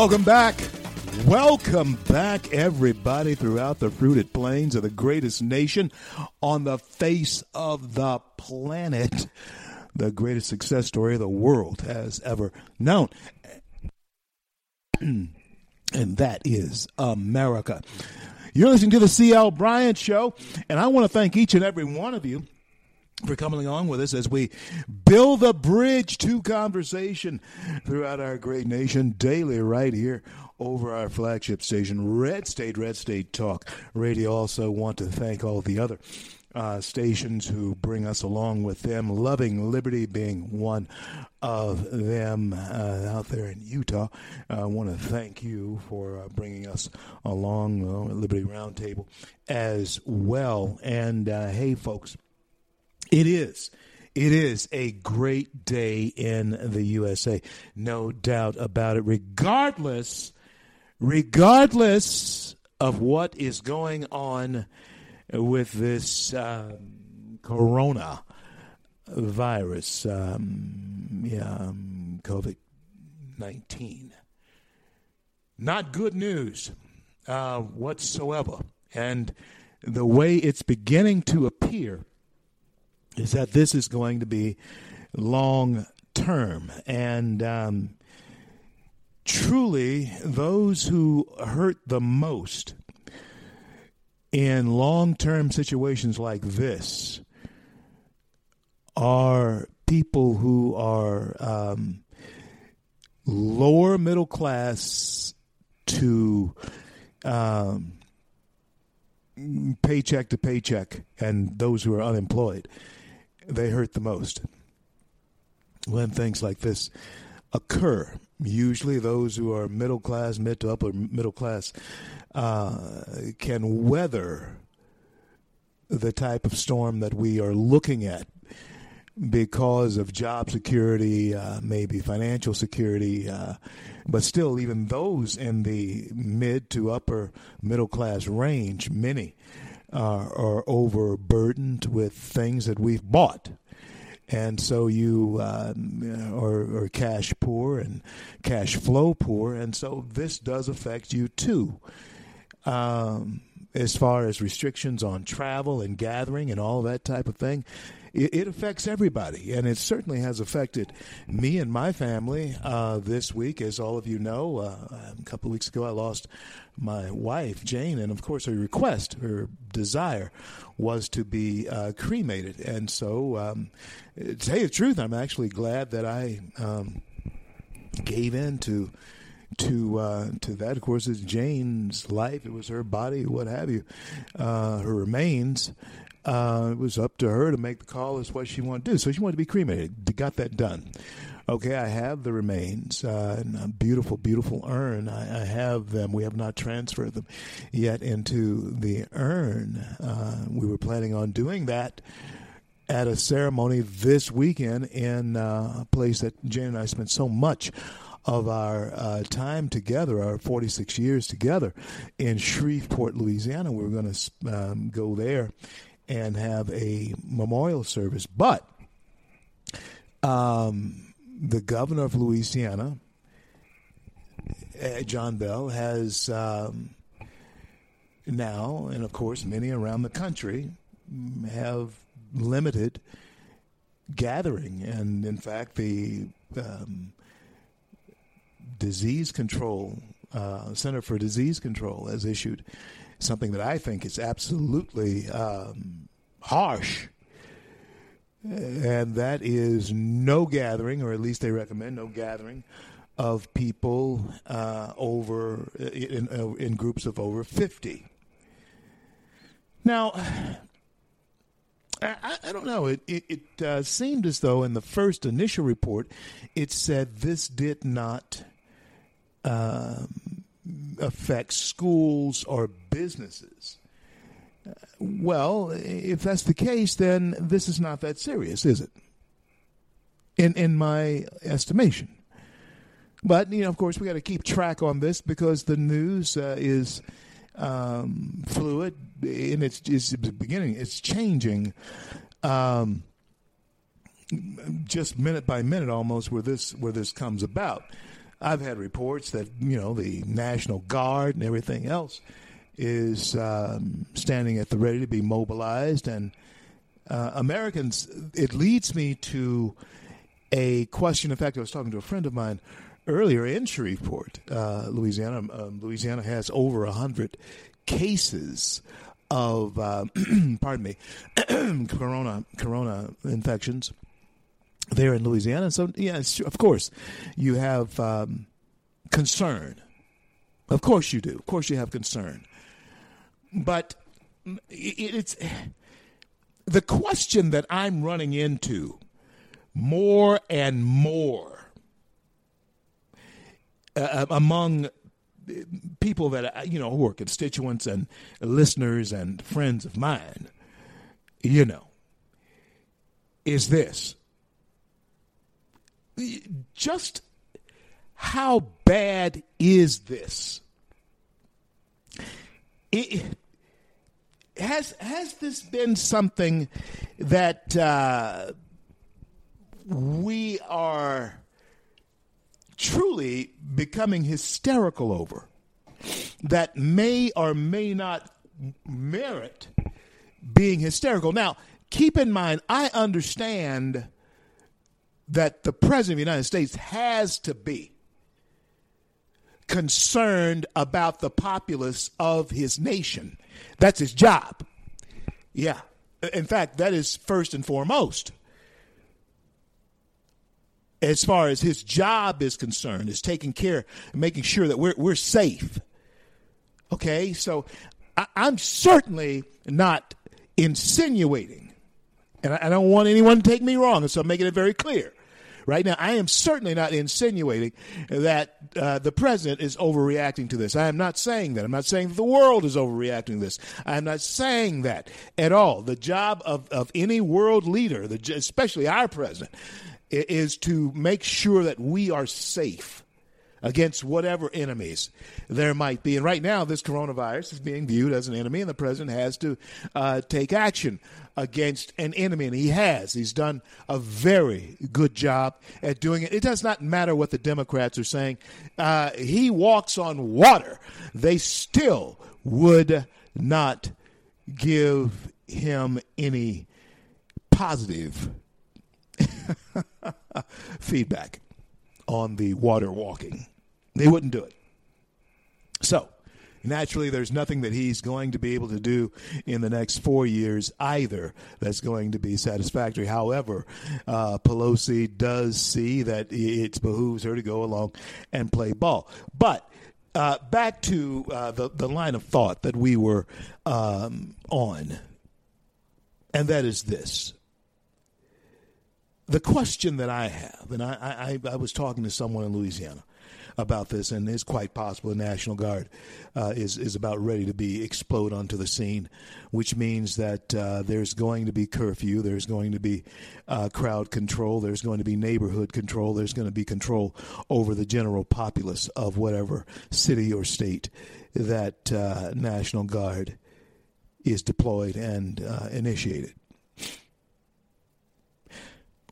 Welcome back. Welcome back, everybody, throughout the fruited plains of the greatest nation on the face of the planet. The greatest success story the world has ever known. and that is America. You're listening to the CL Bryant Show, and I want to thank each and every one of you for coming along with us as we build a bridge to conversation throughout our great nation daily right here over our flagship station red state red state talk radio. Also want to thank all the other uh, stations who bring us along with them. Loving liberty being one of them uh, out there in utah. I want to thank you for uh, bringing us along uh, liberty roundtable as well. And uh, hey folks it is. It is a great day in the USA. No doubt about it. Regardless, regardless of what is going on with this um, corona virus, um, yeah, um, COVID 19. Not good news uh, whatsoever. And the way it's beginning to appear is that this is going to be long term. And um, truly, those who hurt the most in long term situations like this are people who are um, lower middle class to um, paycheck to paycheck and those who are unemployed they hurt the most when things like this occur. Usually, those who are middle class, mid to upper middle class, uh, can weather the type of storm that we are looking at because of job security, uh, maybe financial security, uh, but still, even those in the mid to upper middle class range, many uh, are overburdened with things that we've bought. And so you um, are, are cash poor and cash flow poor. And so this does affect you too. Um, as far as restrictions on travel and gathering and all that type of thing, it, it affects everybody, and it certainly has affected me and my family uh, this week. As all of you know, uh, a couple of weeks ago, I lost my wife, Jane, and of course, her request, her desire was to be uh, cremated. And so, um, to tell you the truth, I'm actually glad that I um, gave in to to uh, to that. Of course, it's Jane's life; it was her body, what have you, uh, her remains, uh, it was up to her to make the call as what she wanted to do. So she wanted to be cremated. Got that done. Okay, I have the remains uh, in a beautiful, beautiful urn. I, I, have them. We have not transferred them yet into the urn. Uh, we were planning on doing that at a ceremony this weekend in uh, a place that Jane and I spent so much of our uh, time together, our 46 years together in Shreveport, Louisiana. We were going to um, go there and have a memorial service. But um, the governor of Louisiana, uh, John Bel, has um, now, and of course, many around the country have limited gathering. And in fact, the um, disease control uh, Center for Disease Control has issued something that I think is absolutely um, harsh. And that is no gathering, or at least they recommend no gathering of people uh, over in, uh, in groups of over 50. Now, I, I, don't know. It, it, it uh, seemed as though in the first initial report, it said this did not um, affect schools or businesses. Well, if that's the case, then this is not that serious, is it? In in my estimation. But you know, of course, we got to keep track on this because the news uh, is um, fluid in its, its beginning. It's changing. Um, just minute by minute almost where this where this comes about. I've had reports that you know the National Guard and everything else is um, standing at the ready to be mobilized, and uh, Americans. It leads me to a question. In fact, I was talking to a friend of mine earlier in Shreveport, uh, Louisiana. Um, Louisiana has over hundred cases of uh, pardon me corona corona infections there in Louisiana. So yes, of course, you have um, concern. Of course you do. Of course you have concern. But it's the question that I'm running into more and more uh, among people that uh, you know who are constituents and listeners and friends of mine, you know, is this just how bad is this? It, has has this been something that uh, we are truly becoming hysterical over that may or may not merit being hysterical. Now, keep in mind, I understand that the President of the United States has to be concerned about the populace of his nation. That's his job. Yeah. In fact, that is first and foremost as far as his job is concerned, is taking care, making sure that we're we're safe. Okay, so I, am certainly not insinuating, and I, I, don't want anyone to take me wrong, so I'm making it very clear. Right now, I am certainly not insinuating that uh, the president is overreacting to this. I am not saying that. I'm not saying that the world is overreacting to this. I'm not saying that at all. The job of, of any world leader, the, especially our president, is to make sure that we are safe against whatever enemies there might be. And right now, this coronavirus is being viewed as an enemy, and the president has to uh, take action against an enemy, and he has. He's done a very good job at doing it. It does not matter what the Democrats are saying. Uh, he walks on water. They still would not give him any positive feedback on the water walking. They wouldn't do it. So, naturally, there's nothing that he's going to be able to do in the next four years either that's going to be satisfactory. However, uh, Pelosi does see that it behooves her to go along and play ball. But uh, back to uh, the, the line of thought that we were um, on, and that is this the question that I have, and I, I, I, was talking to someone in Louisiana about this, and it's quite possible the National Guard uh, is is about ready to be explode onto the scene, which means that uh, there's going to be curfew, there's going to be uh, crowd control, there's going to be neighborhood control, there's going to be control over the general populace of whatever city or state that uh, National Guard is deployed and uh, initiated.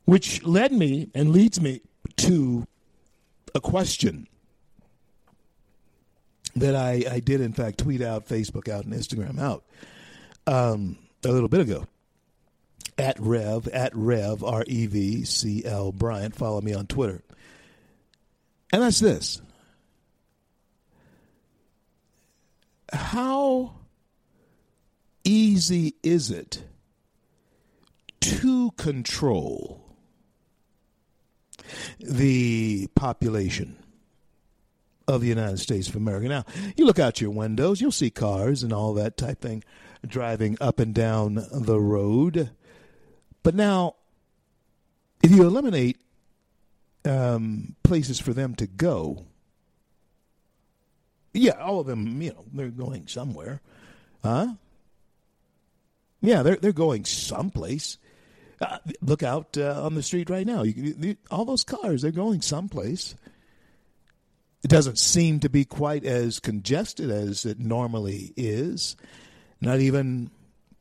Which led me and leads me to a question that I, I did, in fact, tweet out, Facebook out, and Instagram out um, a little bit ago. At Rev, at Rev, R E V C L Bryant. Follow me on Twitter. And that's this How easy is it to control the population of the United States of America. Now, you look out your windows, you'll see cars and all that type thing driving up and down the road. But now, if you eliminate um, places for them to go, yeah, all of them, you know, they're going somewhere. Huh? Yeah, they're they're going someplace. Uh, look out uh, on the street right now. You, you, all those cars, they're going someplace. It doesn't seem to be quite as congested as it normally is. Not even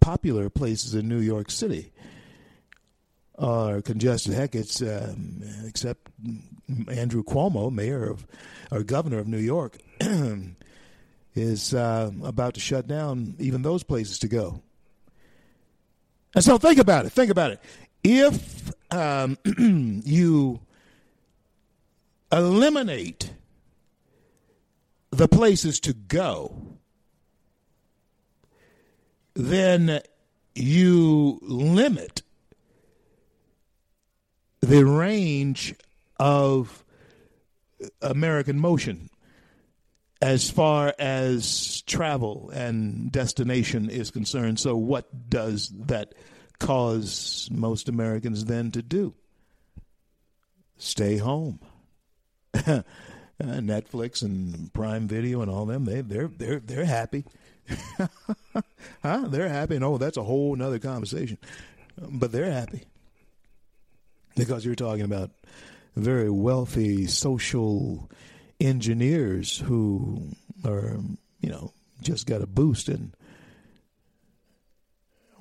popular places in New York City are congested. Heck, it's um, except Andrew Cuomo, mayor of or governor of New York, is uh, about to shut down even those places to go. And so think about it. Think about it. If um, you eliminate the places to go, then you limit the range of American motion as far as travel and destination is concerned. So, what does that cause most Americans then to do? Stay home. Uh, Netflix and Prime Video and all them they they're they're they're happy. huh? They're happy. And oh, that's a whole other conversation. But they're happy. Because you're talking about very wealthy social engineers who are, you know, just got a boost in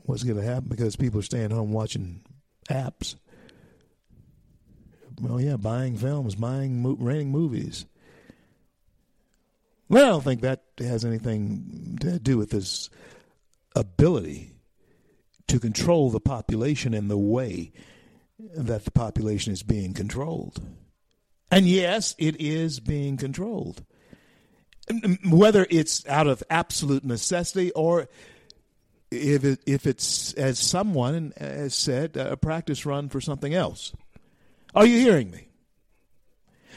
what's going to happen because people are staying home watching apps. Well, yeah, buying films, buying, renting movies. Well, I don't think that has anything to do with this ability to control the population in the way that the population is being controlled. And yes, it is being controlled. Whether it's out of absolute necessity or if it, if it's as someone has said a practice run for something else. Are you hearing me?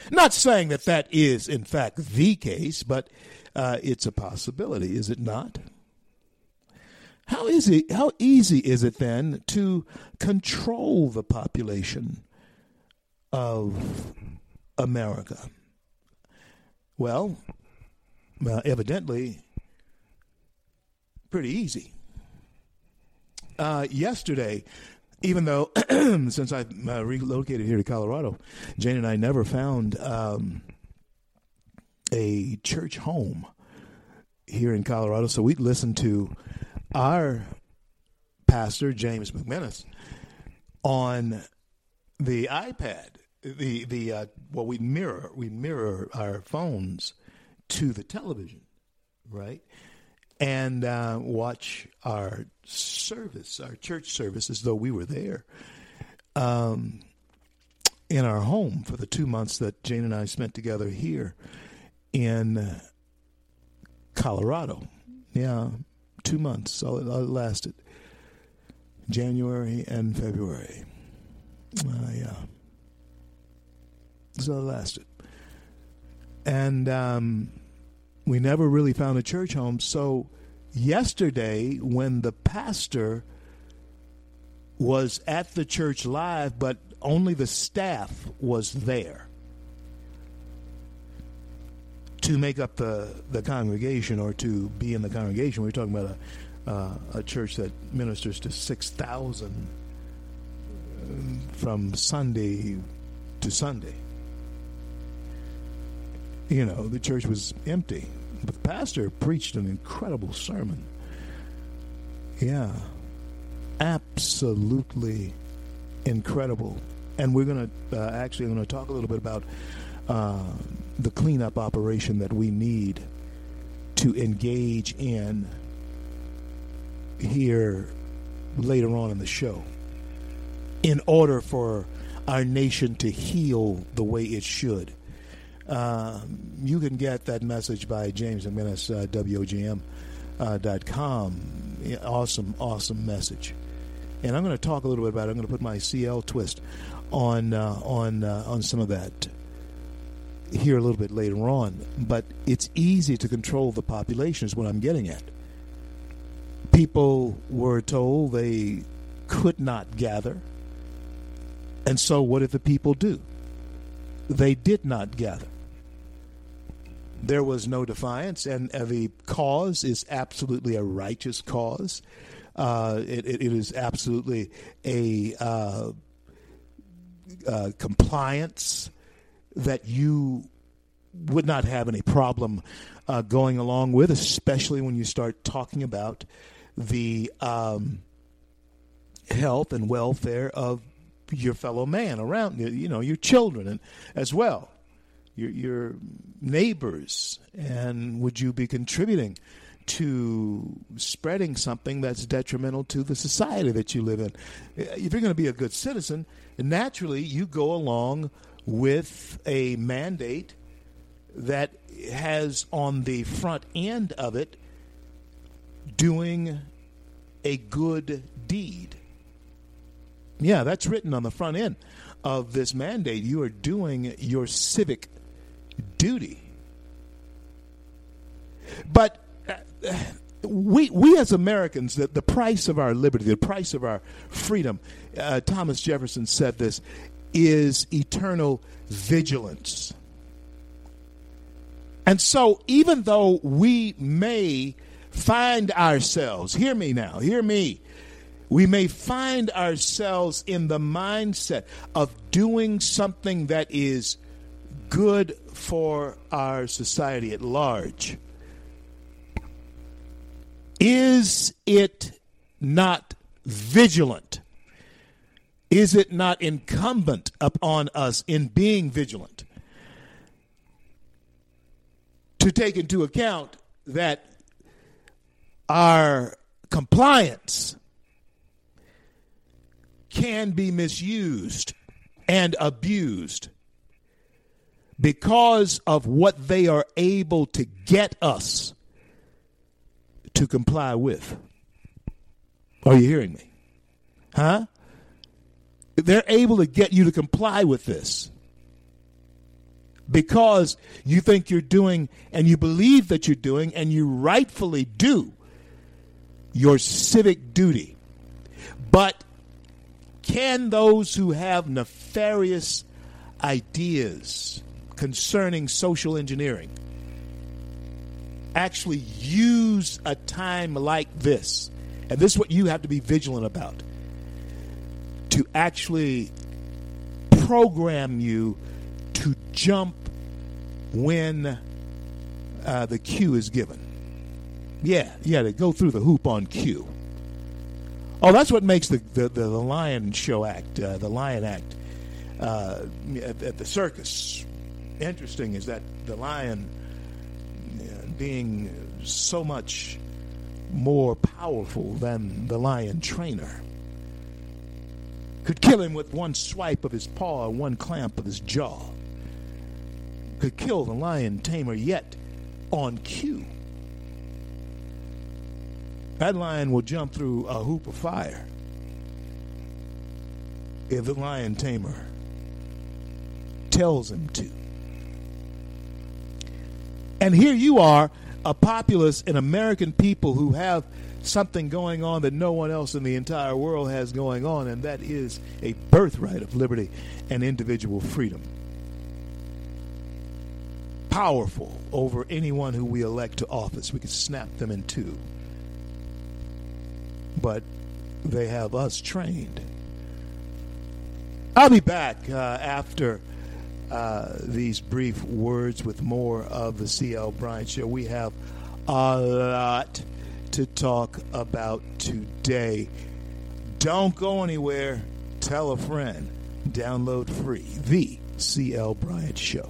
Not saying that that is in fact the case, but uh, it's a possibility, is it not? How easy how easy is it then to control the population of America? Well, uh, evidently, pretty easy. Uh, yesterday, even though since I uh, relocated here to Colorado, Jane and I never found um, a church home here in Colorado, so we listened to our pastor James McManus on the iPad. The the uh, well, we mirror we mirror our phones to the television, right? And uh, watch our service, our church service, as though we were there. Um, in our home for the two months that Jane and I spent together here in Colorado. Yeah, two months. So it lasted January and February. Uh, yeah. So it lasted. And um, we never really found a church home. So yesterday, when the pastor was at the church live, but only the staff was there to make up the, the congregation or to be in the congregation. We're talking about a, uh, a church that ministers to 6,000 uh, from Sunday to Sunday. You know, the church was empty. But the pastor preached an incredible sermon. Yeah. Absolutely incredible. And we're going to uh, actually going to talk a little bit about uh, the cleanup operation that we need to engage in here later on in the show in order for our nation to heal the way it should. Uh, you can get that message by James McManus, uh, WOGM.com. Uh, awesome, awesome message. And I'm going to talk a little bit about it. I'm going to put my CL twist on uh, on uh, on some of that here a little bit later on, but it's easy to control the population, is what I'm getting at. People were told they could not gather. And so, what did the people do? They did not gather. There was no defiance, and the cause is absolutely a righteous cause. Uh, it, it is absolutely a uh, uh, compliance that you would not have any problem uh, going along with, especially when you start talking about the um, health and welfare of your fellow man around you, you know, your children and as well, your your neighbors, and would you be contributing to spreading something that's detrimental to the society that you live in? If you're going to be a good citizen, naturally you go along with a mandate that has on the front end of it doing a good deed. Yeah, that's written on the front end of this mandate. You are doing your civic duty. But uh, we, we as Americans, the, the price of our liberty, the price of our freedom, uh, Thomas Jefferson said this, is eternal vigilance. And so, even though we may find ourselves, hear me now, hear me, we may find ourselves in the mindset of doing something that is good for our society at large. Is it not vigilant? Is it not incumbent upon us in being vigilant to take into account that our compliance can be misused and abused because of what they are able to get us to comply with. Are you hearing me? Huh? They're able to get you to comply with this because you think you're doing and you believe that you're doing and you rightfully do your civic duty. But can those who have nefarious ideas concerning social engineering actually use a time like this? And this is what you have to be vigilant about to actually program you to jump when uh, the cue is given. Yeah, yeah, to go through the hoop on cue. Oh, that's what makes the the, the, the Lion Show Act, uh, the Lion Act, uh, at, at, the circus. Interesting is that the lion, uh, being so much more powerful than the lion trainer, could kill him with one swipe of his paw or one clamp of his jaw. Could kill the lion tamer yet on cue. That lion will jump through a hoop of fire if the lion tamer tells him to. And here you are, a populace and American people who have something going on that no one else in the entire world has going on, and that is a birthright of liberty and individual freedom. Powerful over anyone who we elect to office. We could snap them in two but they have us trained. I'll be back uh, after uh, these brief words with more of the CL Bryant Show. We have a lot to talk about today. Don't go anywhere. Tell a friend. Download free the CL Bryant Show.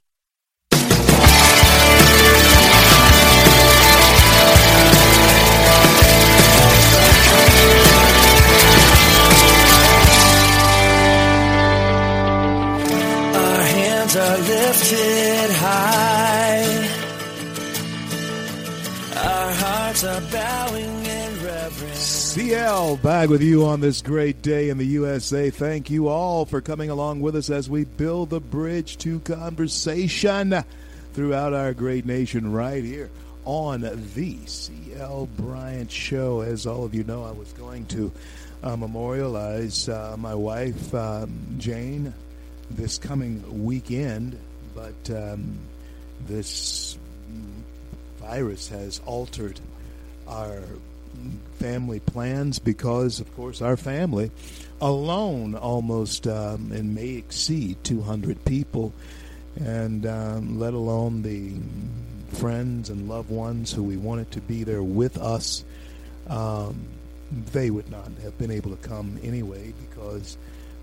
Lifted high. Our hearts are bowing in reverence. CL back with you on this great day in the USA. Thank you all for coming along with us as we build the bridge to conversation throughout our great nation right here on the CL Bryant Show. As all of you know, I was going to uh, memorialize uh, my wife, um, Jane this coming weekend, but um, this virus has altered our family plans because, of course, our family alone almost um, and may exceed 200 people, and um, let alone the friends and loved ones who we wanted to be there with us. Um, they would not have been able to come anyway because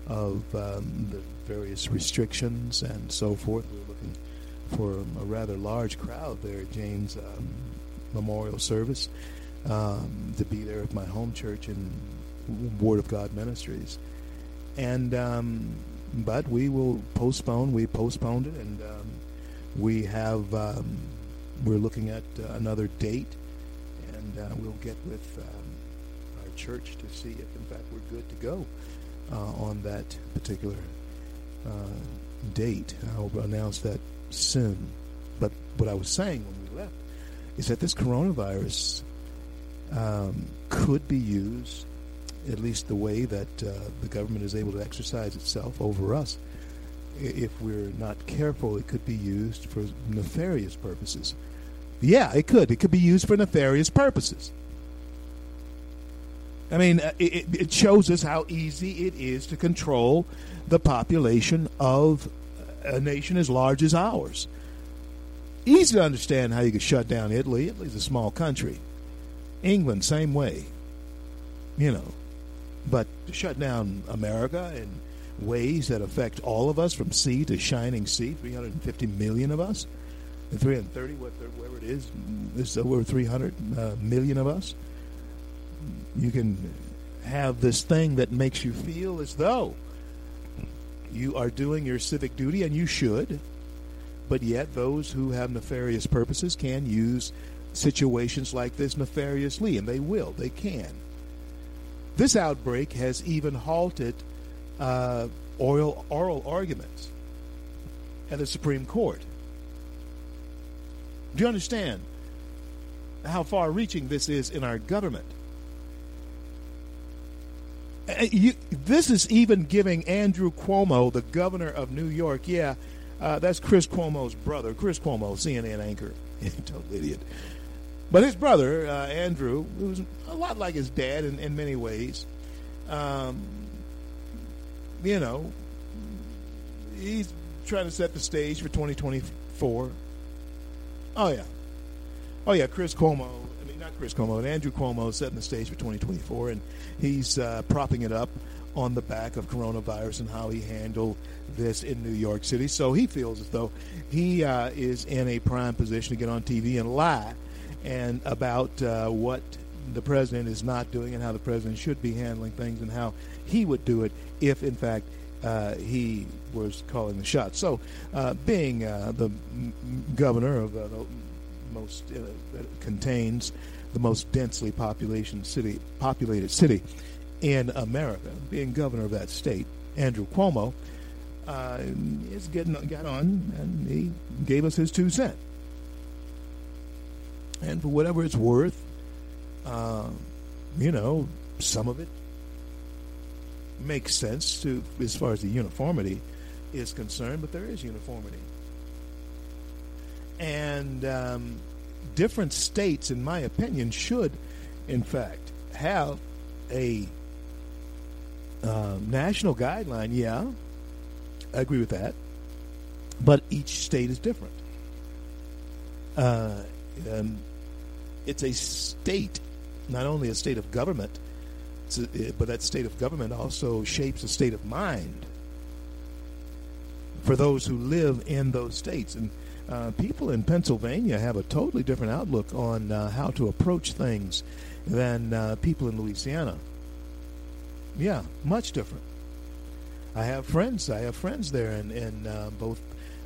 of um, the various restrictions and so forth. We are looking for a rather large crowd there at Jane's um, memorial service um, to be there at my home church in Word of God Ministries. And um, but we will postpone. We postponed it, and um, we have um, we're looking at uh, another date, and uh, we'll get with um, our church to see if, in fact, we're good to go uh, on that particular date. I'll announce that soon. But what I was saying when we left is that this coronavirus um, could be used, at least the way that uh, the government is able to exercise itself over us. If we're not careful, it could be used for nefarious purposes. Yeah, it could. It could be used for nefarious purposes. I mean, uh, it, it shows us how easy it is to control the population of a nation as large as ours. Easy to understand how you could shut down Italy. Italy's a small country. England, same way. You know. But to shut down America in ways that affect all of us from sea to shining sea, 350 million of us, and 330, whatever it is, is over 300 uh, million of us. You can have this thing that makes you feel as though you are doing your civic duty, and you should. But yet, those who have nefarious purposes can use situations like this nefariously, and they will. They can. This outbreak has even halted uh, oral, oral arguments at the Supreme Court. Do you understand how far reaching this is in our government? Uh, you, this is even giving Andrew Cuomo, the governor of New York, yeah, uh, that's Chris Cuomo's brother. Chris Cuomo, CNN anchor, total idiot. But his brother, uh, Andrew, who's a lot like his dad in, in many ways. Um, you know, he's trying to set the stage for 2024. Oh, yeah. Oh, yeah, Chris Cuomo Chris Cuomo, and Andrew Cuomo setting the stage for 2024, and he's uh, propping it up on the back of coronavirus and how he handled this in New York City. So he feels as though he uh, is in a prime position to get on TV and lie and about uh, what the president is not doing and how the president should be handling things and how he would do it if, in fact, uh, he was calling the shots. So, uh, being uh, the governor of uh, the most contains the most densely population city, populated city in America. Being governor of that state, Andrew Cuomo uh, is getting got on, and he gave us his two cents. And for whatever it's worth, uh, you know, some of it makes sense to as far as the uniformity is concerned, but there is uniformity. And um, different states, in my opinion, should, in fact, have a uh, national guideline. Yeah, I agree with that. But each state is different. Uh, it's a state, not only a state of government, a, but that state of government also shapes a state of mind for those who live in those states. And uh, people in Pennsylvania have a totally different outlook on uh, how to approach things than uh, people in Louisiana. Yeah, much different. I have friends. I have friends there in, in uh, both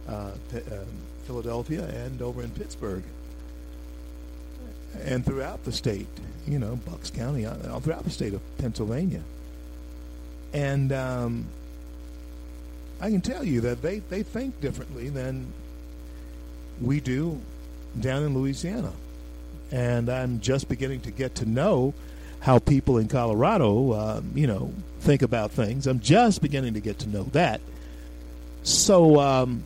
uh, P- um, Philadelphia and over in Pittsburgh, and throughout the state. You know, Bucks County, uh, throughout the state of Pennsylvania. And um, I can tell you that they, they think differently than we do down in Louisiana. And I'm just beginning to get to know how people in Colorado, um, you know, think about things. I'm just beginning to get to know that. So um,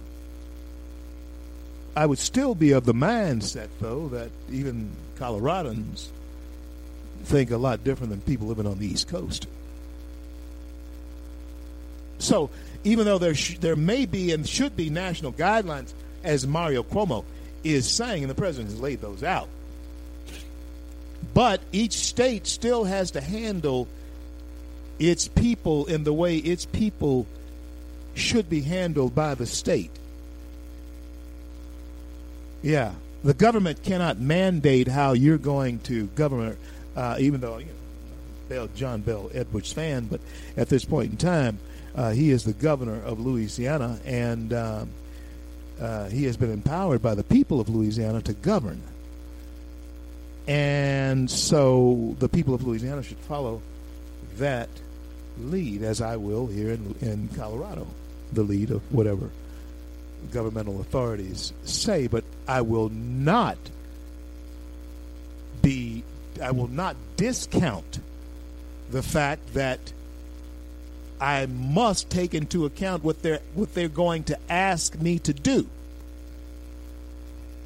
I would still be of the mindset, though, that even Coloradans think a lot different than people living on the East Coast. So even though there sh- there may be and should be national guidelines, as Mario Cuomo is saying, and the president has laid those out, but each state still has to handle its people in the way its people should be handled by the state. Yeah, the government cannot mandate how you're going to govern, uh, even though you know, John Bel Edwards fan, but at this point in time, uh, he is the governor of Louisiana, and uh, uh, he has been empowered by the people of Louisiana to govern. And so the people of Louisiana should follow that lead, as I will here in, in Colorado, the lead of whatever governmental authorities say. But I will not be, I will not discount the fact that I must take into account what they're what they're going to ask me to do.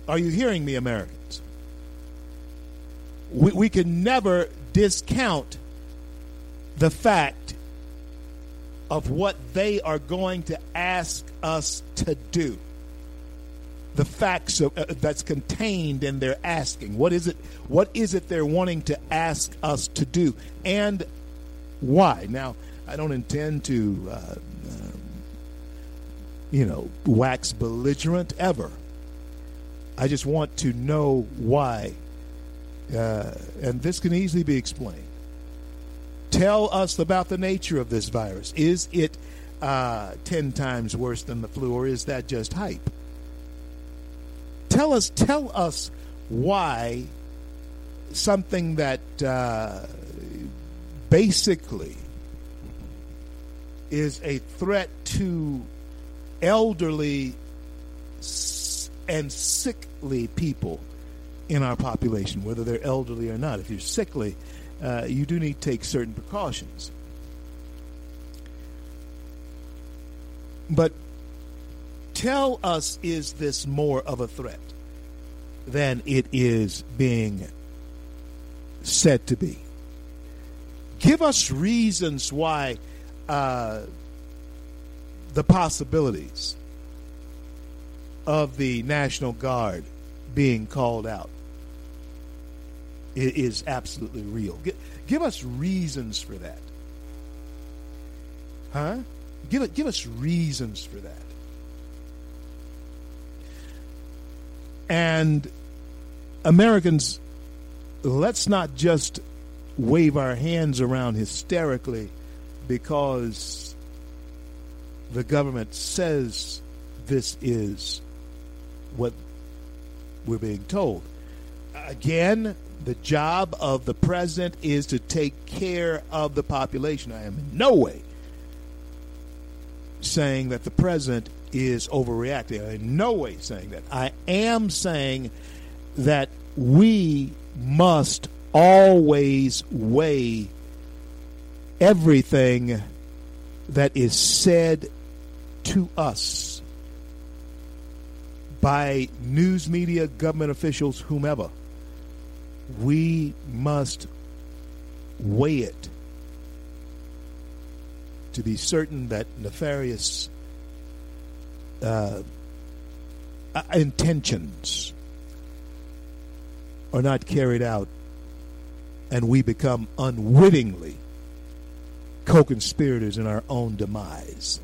Are you hearing me, Americans? We, we can never discount the fact of what they are going to ask us to do. The facts of, uh, that's contained in their asking. What is it? What is it they're wanting to ask us to do, and why? Now, I don't intend to, uh, um, you know, wax belligerent ever. I just want to know why, uh, and this can easily be explained. Tell us about the nature of this virus. Is it uh, 10 times worse than the flu, or is that just hype? Tell us, tell us why something that uh, basically is a threat to elderly and sickly people in our population, whether they're elderly or not. If you're sickly, uh, you do need to take certain precautions. But tell us, is this more of a threat than it is being said to be? Give us reasons why uh, the possibilities of the National Guard being called out is absolutely real. Give, give us reasons for that. Huh? Give give us reasons for that. And Americans, let's not just wave our hands around hysterically because the government says this is what we're being told. Again, the job of the president is to take care of the population. I am in no way saying that the president is overreacting. I am in no way saying that. I am saying that we must always weigh everything that is said to us by news media, government officials, whomever. We must weigh it to be certain that nefarious uh, uh, intentions are not carried out and we become unwittingly co-conspirators in our own demise.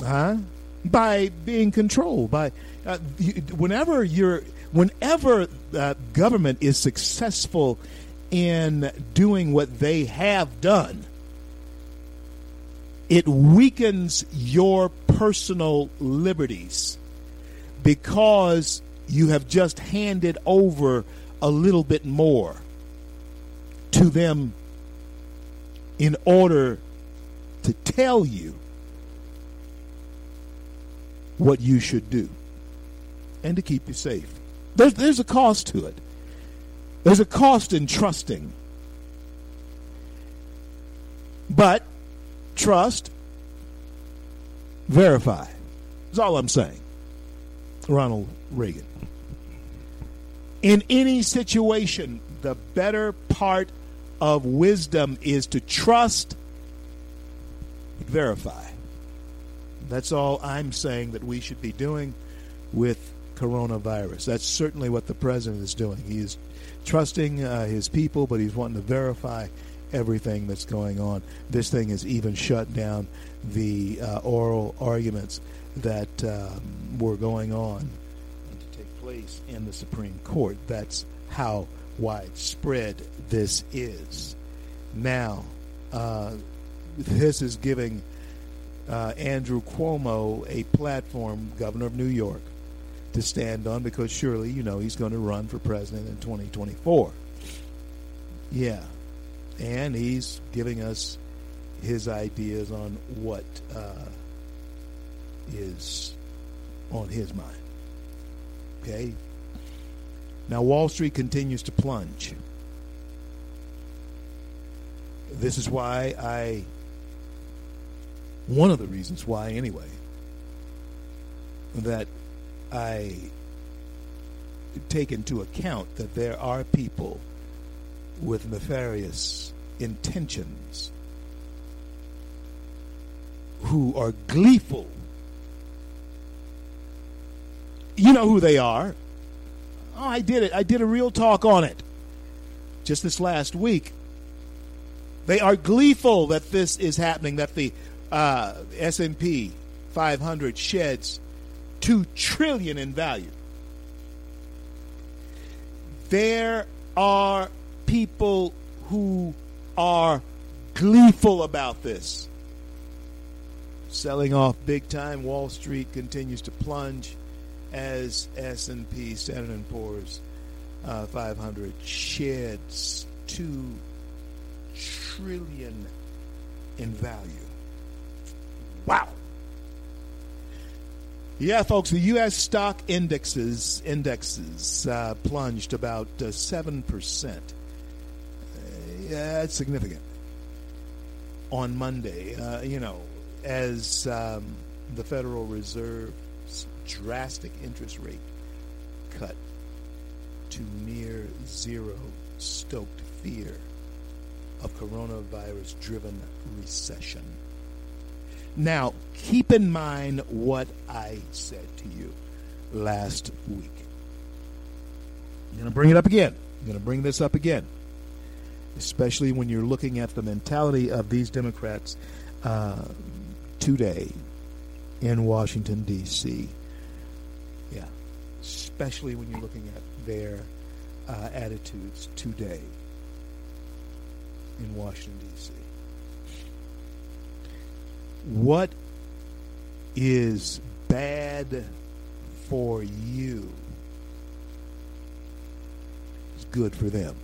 Huh? By being controlled by uh, whenever you're whenever uh, government is successful in doing what they have done, it weakens your personal liberties because you have just handed over a little bit more to them in order to tell you what you should do and to keep you safe. There's, there's a cost to it. There's a cost in trusting. But trust, verify. That's all I'm saying. Ronald Reagan. In any situation, the better part of wisdom is to trust, verify. That's all I'm saying that we should be doing with coronavirus. That's certainly what the president is doing. He is trusting uh, his people, but he's wanting to verify everything that's going on. This thing has even shut down the uh, oral arguments that um, were going on to take place in the Supreme Court. That's how widespread this is. Now, uh, this is giving uh, Andrew Cuomo a platform, governor of New York, to stand on because surely, you know, he's going to run for president in 2024. Yeah. And he's giving us his ideas on what uh, is on his mind. Okay? Now, Wall Street continues to plunge. This is why I, one of the reasons why, anyway, that I take into account that there are people with nefarious intentions who are gleeful. You know who they are. Oh, I did it. I did a real talk on it just this last week. They are gleeful that this is happening. That the uh, S and P 500 sheds two trillion in value. There are people who are gleeful about this. Selling off big time, Wall Street continues to plunge as S&P Standard & Poor's uh, 500 sheds 2 trillion in value. Wow. Yeah, folks, the U.S. stock indexes indexes uh, plunged about uh, seven uh, percent. yeah, that's significant. On Monday, uh, you know, as um, the Federal Reserve's drastic interest rate cut to near zero, stoked fear of coronavirus-driven recession. Now, keep in mind what I said to you last week. I'm going to bring it up again. I'm going to bring this up again, especially when you're looking at the mentality of these Democrats uh, today in Washington, D.C. Especially when you're looking at their uh, attitudes today in Washington, D.C what is bad for you is good for them.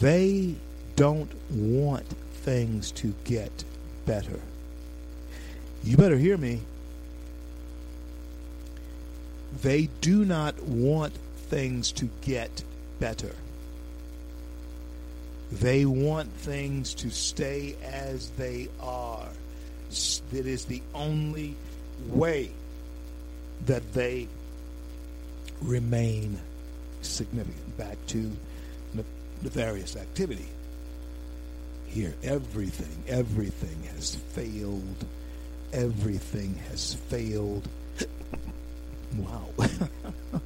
They don't want things to get better. You better hear me. They do not want things to get better. They want things to stay as they are It is the only way that they remain significant. Back to nefarious activity. Here, everything, everything has failed. Everything has failed. Wow.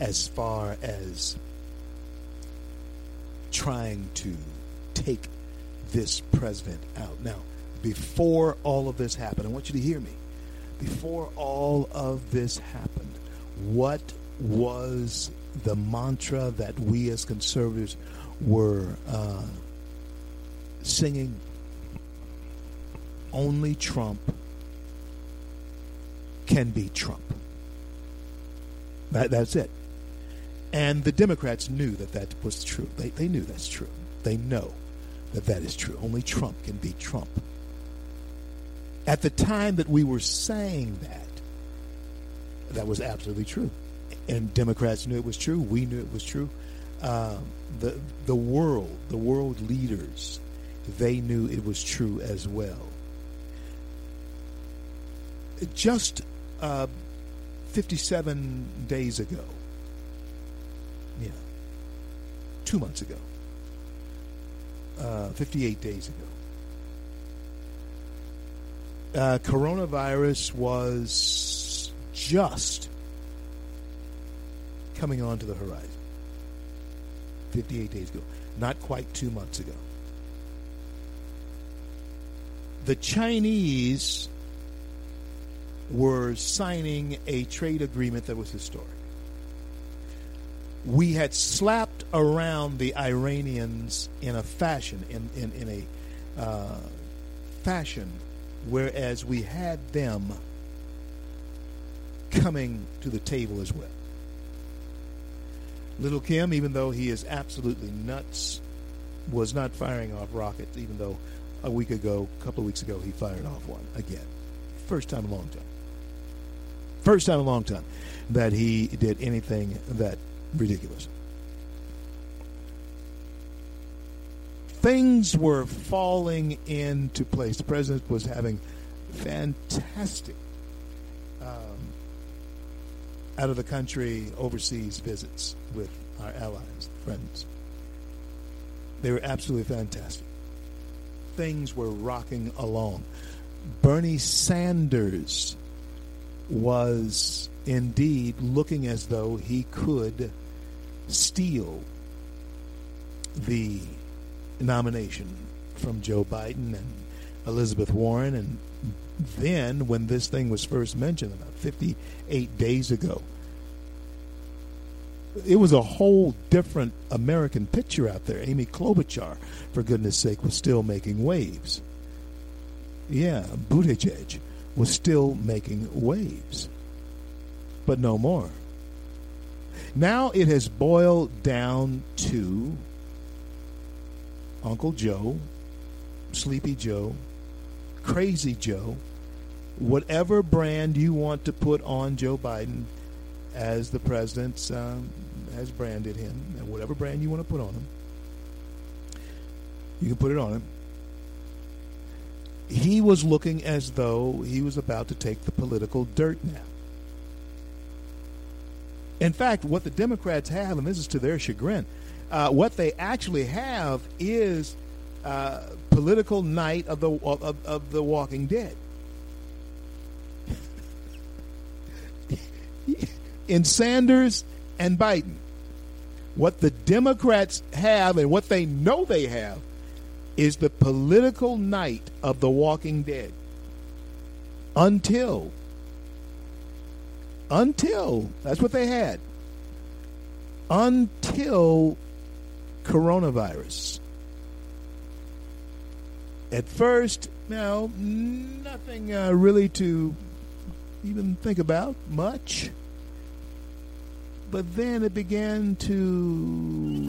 as far as trying to take this president out. Now, before all of this happened, I want you to hear me. Before all of this happened, what was the mantra that we as conservatives were uh, singing? Only Trump can be Trump. That, that's it. And the Democrats knew that that was true. They, they knew that's true. They know that that is true. Only Trump can beat Trump. At the time that we were saying that, that was absolutely true. And Democrats knew it was true. We knew it was true. Um, the the world, the world leaders, they knew it was true as well. Just uh, 57 days ago, yeah, two months ago, uh, 58 days ago. Uh, coronavirus was just coming onto the horizon. 58 days ago. Not quite two months ago. The Chinese were signing a trade agreement that was historic we had slapped around the Iranians in a fashion, in, in, in a uh, fashion, whereas we had them coming to the table as well. Little Kim, even though he is absolutely nuts, was not firing off rockets, even though a week ago, a couple of weeks ago, he fired off one again. First time in a long time. First time in a long time that he did anything that ridiculous. Things were falling into place. The president was having fantastic um, out of the country, overseas visits with our allies, friends. They were absolutely fantastic. Things were rocking along. Bernie Sanders was indeed looking as though he could steal the nomination from Joe Biden and Elizabeth Warren. And then, when this thing was first mentioned about 58 days ago, it was a whole different American picture out there. Amy Klobuchar, for goodness sake, was still making waves. Yeah, Buttigieg was still making waves, but no more. Now it has boiled down to Uncle Joe, Sleepy Joe, Crazy Joe, whatever brand you want to put on Joe Biden as the president um, has branded him, and whatever brand you want to put on him, you can put it on him he was looking as though he was about to take the political dirt nap. In fact, what the Democrats have, and this is to their chagrin, uh, what they actually have is uh, political night of the of, of the Walking Dead. In Sanders and Biden, what the Democrats have and what they know they have is the political night of the walking dead. Until until that's what they had. Until coronavirus. At first now nothing uh, really to even think about much. But then it began to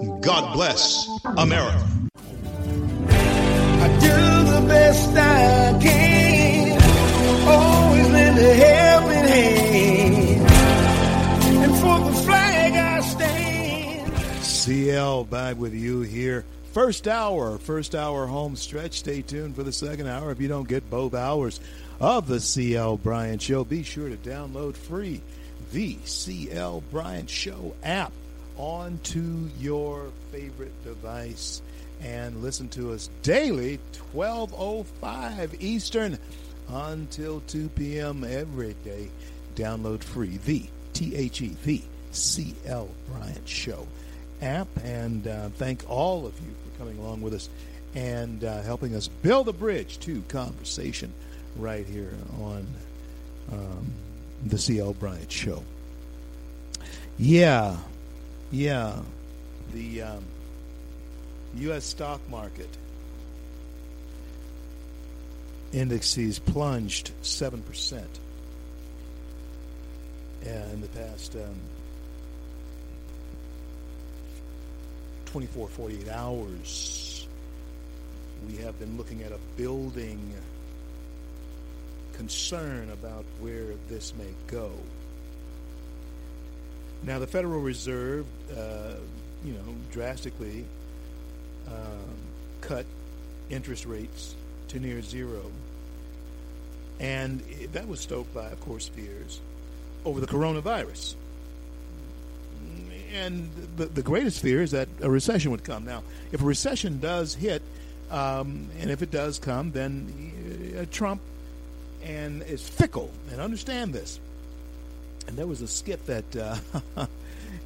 God bless America. I do the best I can. Always lend a helping hand. And for the flag I stand. CL back with you here. First hour, first hour home stretch. Stay tuned for the second hour. If you don't get both hours of the CL Bryant Show, be sure to download free the CL Bryant Show app onto your favorite device and listen to us daily, 1205 Eastern until 2 p.m. every day. Download free the T-H-E, the CL Bryant Show app. And uh, thank all of you for coming along with us and uh, helping us build a bridge to conversation right here on um, the CL Bryant Show. Yeah, yeah. The um, U.S. stock market indices plunged 7% in the past um, 24, 48 hours. We have been looking at a building concern about where this may go. Now, the Federal Reserve, uh, you know, drastically um, cut interest rates to near zero. And that was stoked by, of course, fears over the coronavirus. And the, the greatest fear is that a recession would come. Now, if a recession does hit, um, and if it does come, then uh, Trump and is fickle. And understand this. And there was a skit that, uh,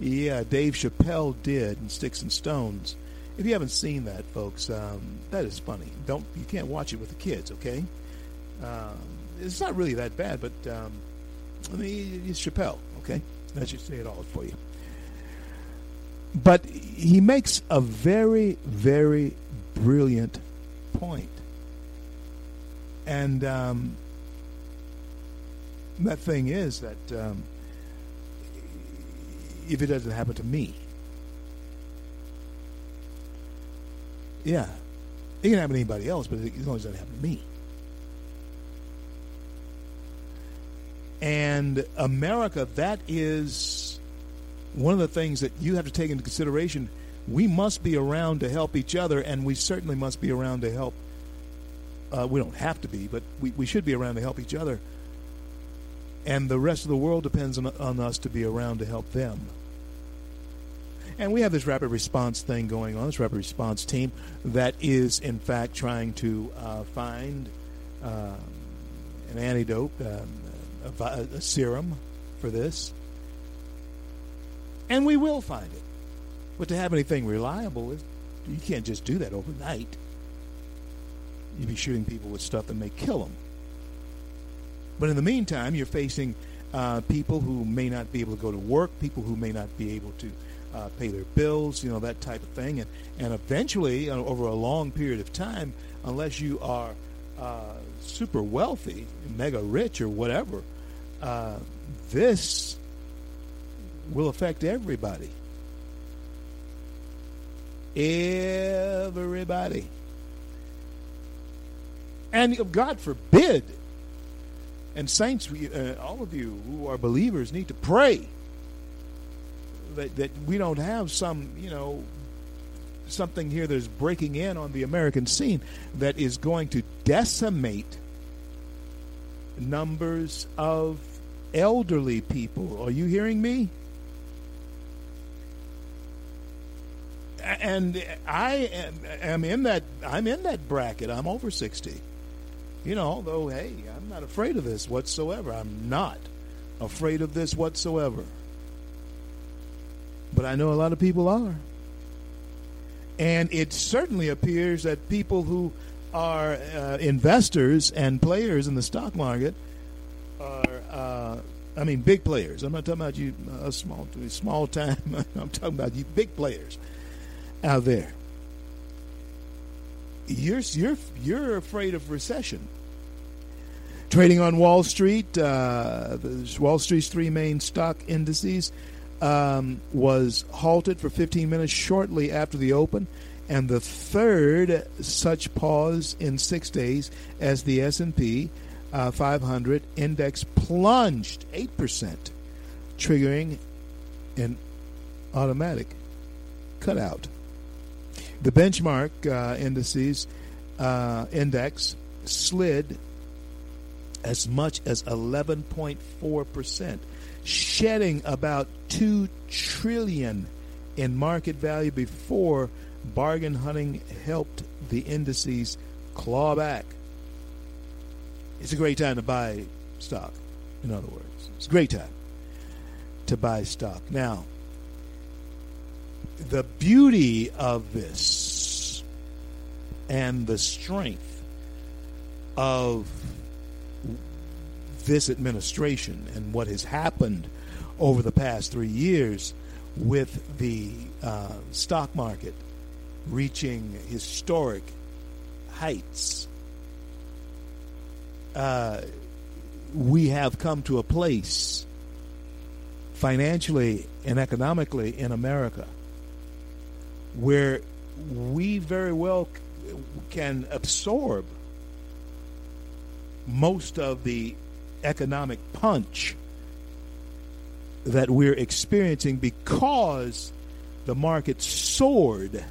yeah, Dave Chappelle did in Sticks and Stones. If you haven't seen that, folks, um, that is funny. Don't you can't watch it with the kids, okay? Um, it's not really that bad, but um, I mean, it's Chappelle, okay? That should say it all for you. But he makes a very, very brilliant point. And um, that thing is that um, if it doesn't happen to me, yeah, it can happen to anybody else, but as long as it doesn't happen to me. And America, that is one of the things that you have to take into consideration. We must be around to help each other, and we certainly must be around to help. Uh, we don't have to be, but we, we should be around to help each other. And the rest of the world depends on, on us to be around to help them. And we have this rapid response thing going on, this rapid response team that is, in fact, trying to uh, find uh, an antidote, um, a, a serum for this. And we will find it. But to have anything reliable, you can't just do that overnight. You'd be shooting people with stuff that may kill them. But in the meantime, you're facing uh, people who may not be able to go to work, people who may not be able to uh, pay their bills, you know, that type of thing. And, and eventually, uh, over a long period of time, unless you are uh, super wealthy, mega rich, or whatever, uh, this will affect everybody. Everybody. And God forbid, and saints, uh, all of you who are believers need to pray that, that we don't have some, you know, something here that is breaking in on the American scene that is going to decimate numbers of elderly people. Are you hearing me? And I am, am in that I'm in that bracket. I'm over 60. You know, although, hey, I'm not afraid of this whatsoever. I'm not afraid of this whatsoever. But I know a lot of people are. And it certainly appears that people who are uh, investors and players in the stock market are, uh, I mean, big players. I'm not talking about you, uh, small, small time. I'm talking about you, big players out there. You're you're you're afraid of recession. Trading on Wall Street, uh, Wall Street's three main stock indices um, was halted for 15 minutes shortly after the open, and the third such pause in six days as the S&P uh, 500 index plunged 8%, triggering an automatic cutout. The benchmark uh, indices uh, index slid as much as 11.4%, shedding about 2 trillion in market value before bargain hunting helped the indices claw back. It's a great time to buy stock, in other words. It's a great time to buy stock. Now, the beauty of this and the strength of this administration and what has happened over the past three years with the uh, stock market reaching historic heights. Uh, we have come to a place financially and economically in America where we very well can absorb most of the economic punch that we're experiencing because the market soared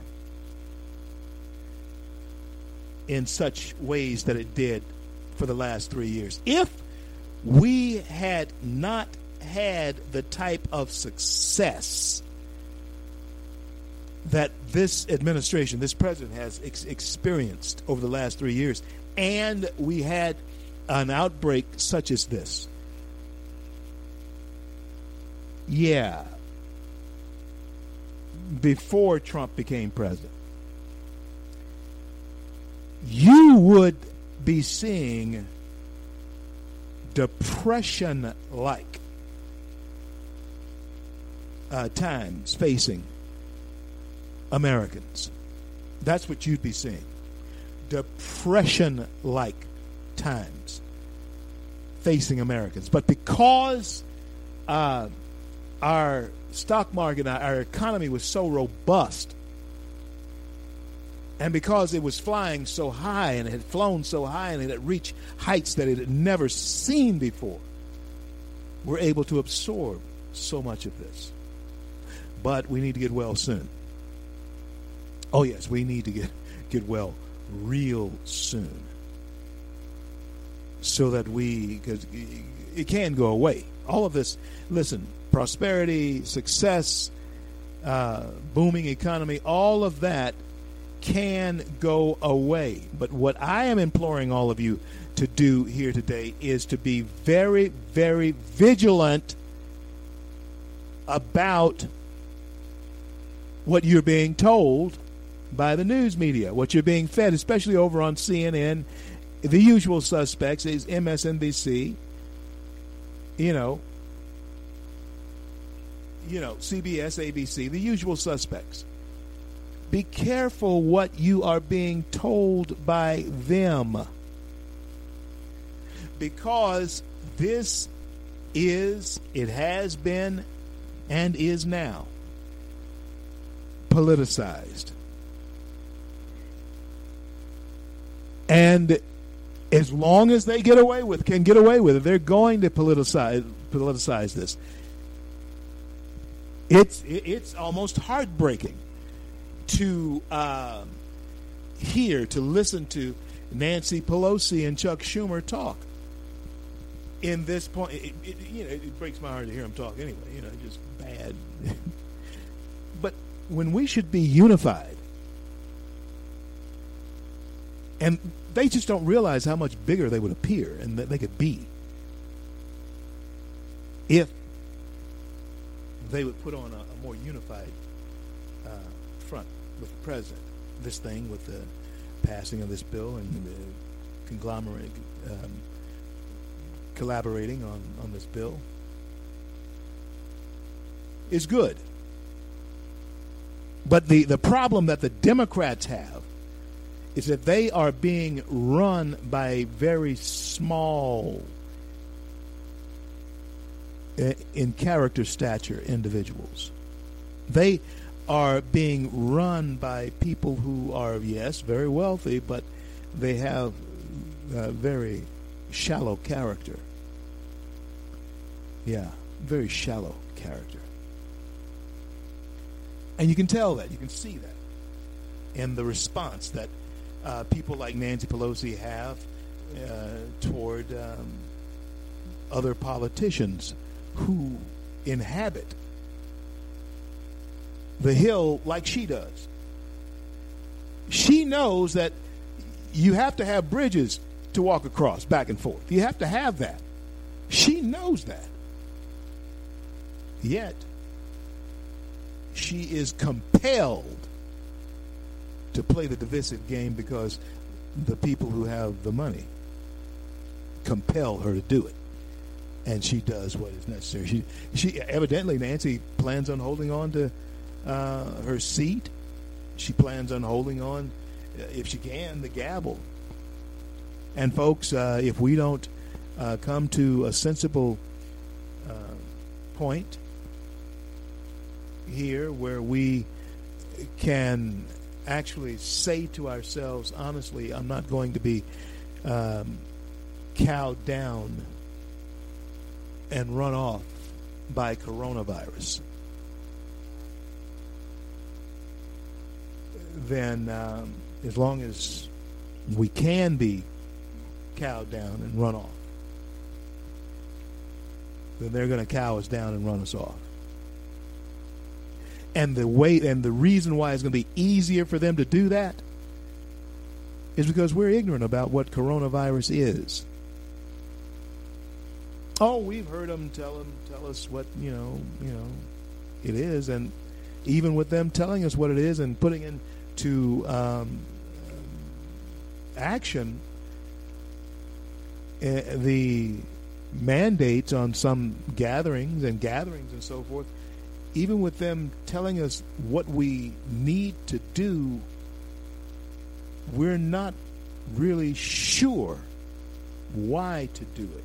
in such ways that it did for the last three years. If we had not had the type of success that this administration, this president has ex- experienced over the last three years, and we had an outbreak such as this, yeah, before Trump became president, you would be seeing depression like uh, times facing Americans. That's what you'd be seeing. Depression like times facing Americans. But because uh, our stock market, our economy was so robust, and because it was flying so high and it had flown so high and it had reached heights that it had never seen before, we're able to absorb so much of this. But we need to get well soon. Oh, yes, we need to get, get well real soon so that we, because it can go away. All of this, listen, prosperity, success, uh, booming economy, all of that can go away. But what I am imploring all of you to do here today is to be very, very vigilant about what you're being told by the news media, what you're being fed, especially over on CNN. The usual suspects is MSNBC, you know, you know, CBS, ABC, the usual suspects. Be careful what you are being told by them. Because this is, it has been, and is now politicized. And as long as they get away with can get away with it, they're going to politicize politicize this. It's it's almost heartbreaking to uh, hear to listen to Nancy Pelosi and Chuck Schumer talk. In this point, it, it, you know, it breaks my heart to hear them talk. Anyway, you know, just bad. but when we should be unified And they just don't realize how much bigger they would appear and that they could be if they would put on a, a more unified uh, front with the president. This thing with the passing of this bill and the conglomerate um, collaborating on, on this bill is good. But the, the problem that the Democrats have is that they are being run by very small uh, in character stature individuals. They are being run by people who are, yes, very wealthy, but they have very shallow character. Yeah, very shallow character. And you can tell that, you can see that in the response that uh, people like Nancy Pelosi have uh, toward um, other politicians who inhabit the hill like she does. She knows that you have to have bridges to walk across back and forth. You have to have that. She knows that. Yet, she is compelled to play the divisive game because the people who have the money compel her to do it. And she does what is necessary. She, she evidently Nancy plans on holding on to uh, her seat. She plans on holding on, uh, if she can, the gavel. And folks, uh, if we don't uh, come to a sensible uh, point here where we can actually say to ourselves, honestly, I'm not going to be um, cowed down and run off by coronavirus, then um, as long as we can be cowed down and run off, then they're going to cow us down and run us off. And the way and the reason why it's going to be easier for them to do that is because we're ignorant about what coronavirus is. Oh, we've heard them tell them tell us what you know you know it is, and even with them telling us what it is and putting into um, action uh, the mandates on some gatherings and gatherings and so forth even with them telling us what we need to do, we're not really sure why to do it.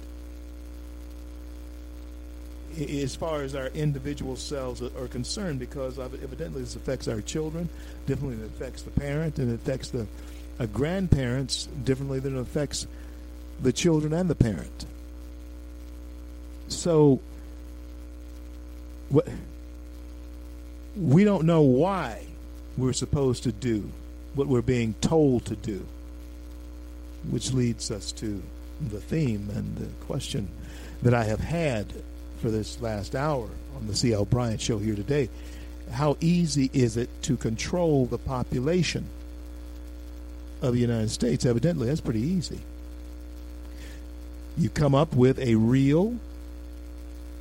As far as our individual selves are concerned because evidently this affects our children differently than it affects the parent and it affects the uh, grandparents differently than it affects the children and the parent. So what we don't know why we're supposed to do what we're being told to do, which leads us to the theme and the question that I have had for this last hour on the C.L. Bryant show here today. How easy is it to control the population of the United States? Evidently, that's pretty easy. You come up with a real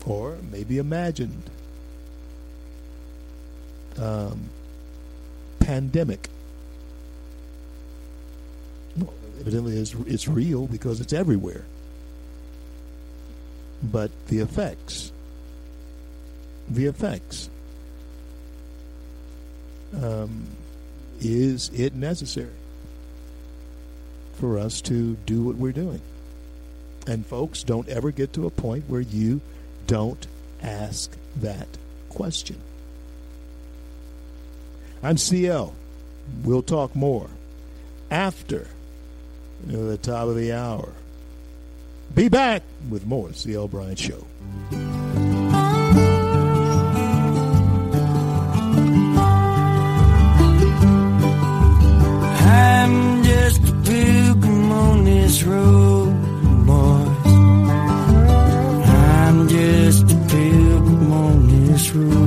or maybe imagined um, pandemic. Well, evidently, it's, it's real because it's everywhere. But the effects, the effects, um, is it necessary for us to do what we're doing? And folks, don't ever get to a point where you don't ask that question. I'm CL. We'll talk more after you the top of the hour. Be back with more CL Bryant Show. I'm just a pilgrim on this road, boys. I'm just a pilgrim on this road,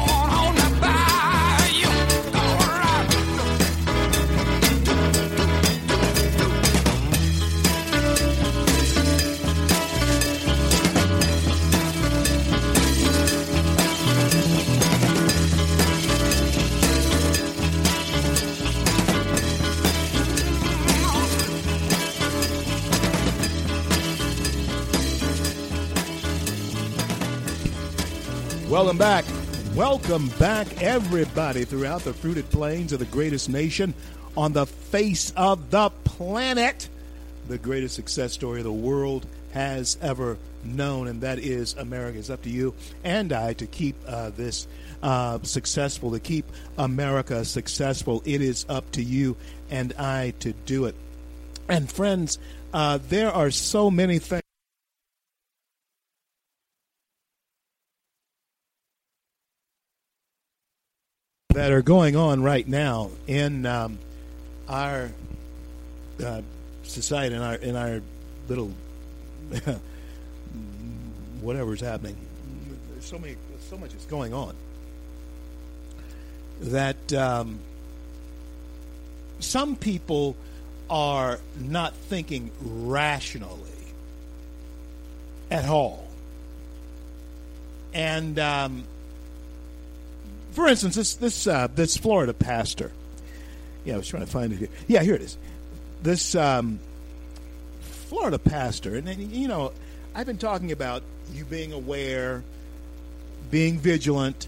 Welcome back. Welcome back, everybody, throughout the fruited plains of the greatest nation on the face of the planet. The greatest success story the world has ever known, and that is America. It's up to you and I to keep uh, this uh, successful, to keep America successful. It is up to you and I to do it. And, friends, uh, there are so many things. That are going on right now in um, our uh, society, in our in our little whatever's happening. There's so many, so much is going on that um, some people are not thinking rationally at all, and. Um, for instance, this this uh, this Florida pastor. Yeah, I was trying to find it here. Yeah, here it is. This um, Florida pastor, and, and you know, I've been talking about you being aware, being vigilant,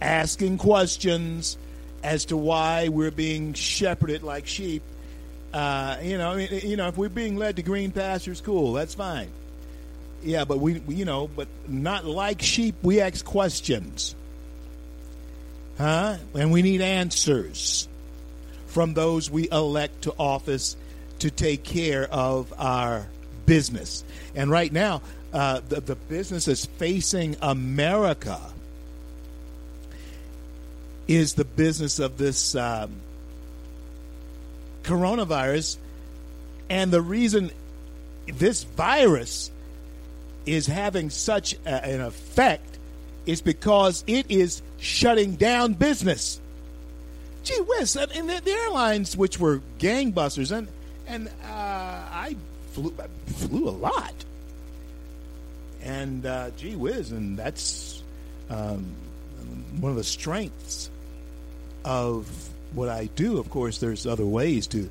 asking questions as to why we're being shepherded like sheep. Uh, you know, you know, if we're being led to green pastures, cool, that's fine. Yeah, but we, you know, but not like sheep. We ask questions. Huh? And we need answers from those we elect to office to take care of our business. And right now, uh, the, the business is facing America is the business of this um, coronavirus. And the reason this virus is having such a, an effect is because it is shutting down business. Gee whiz! And the, the airlines, which were gangbusters, and and uh, I flew I flew a lot, and uh, gee whiz, and that's um, one of the strengths of what I do. Of course, there's other ways to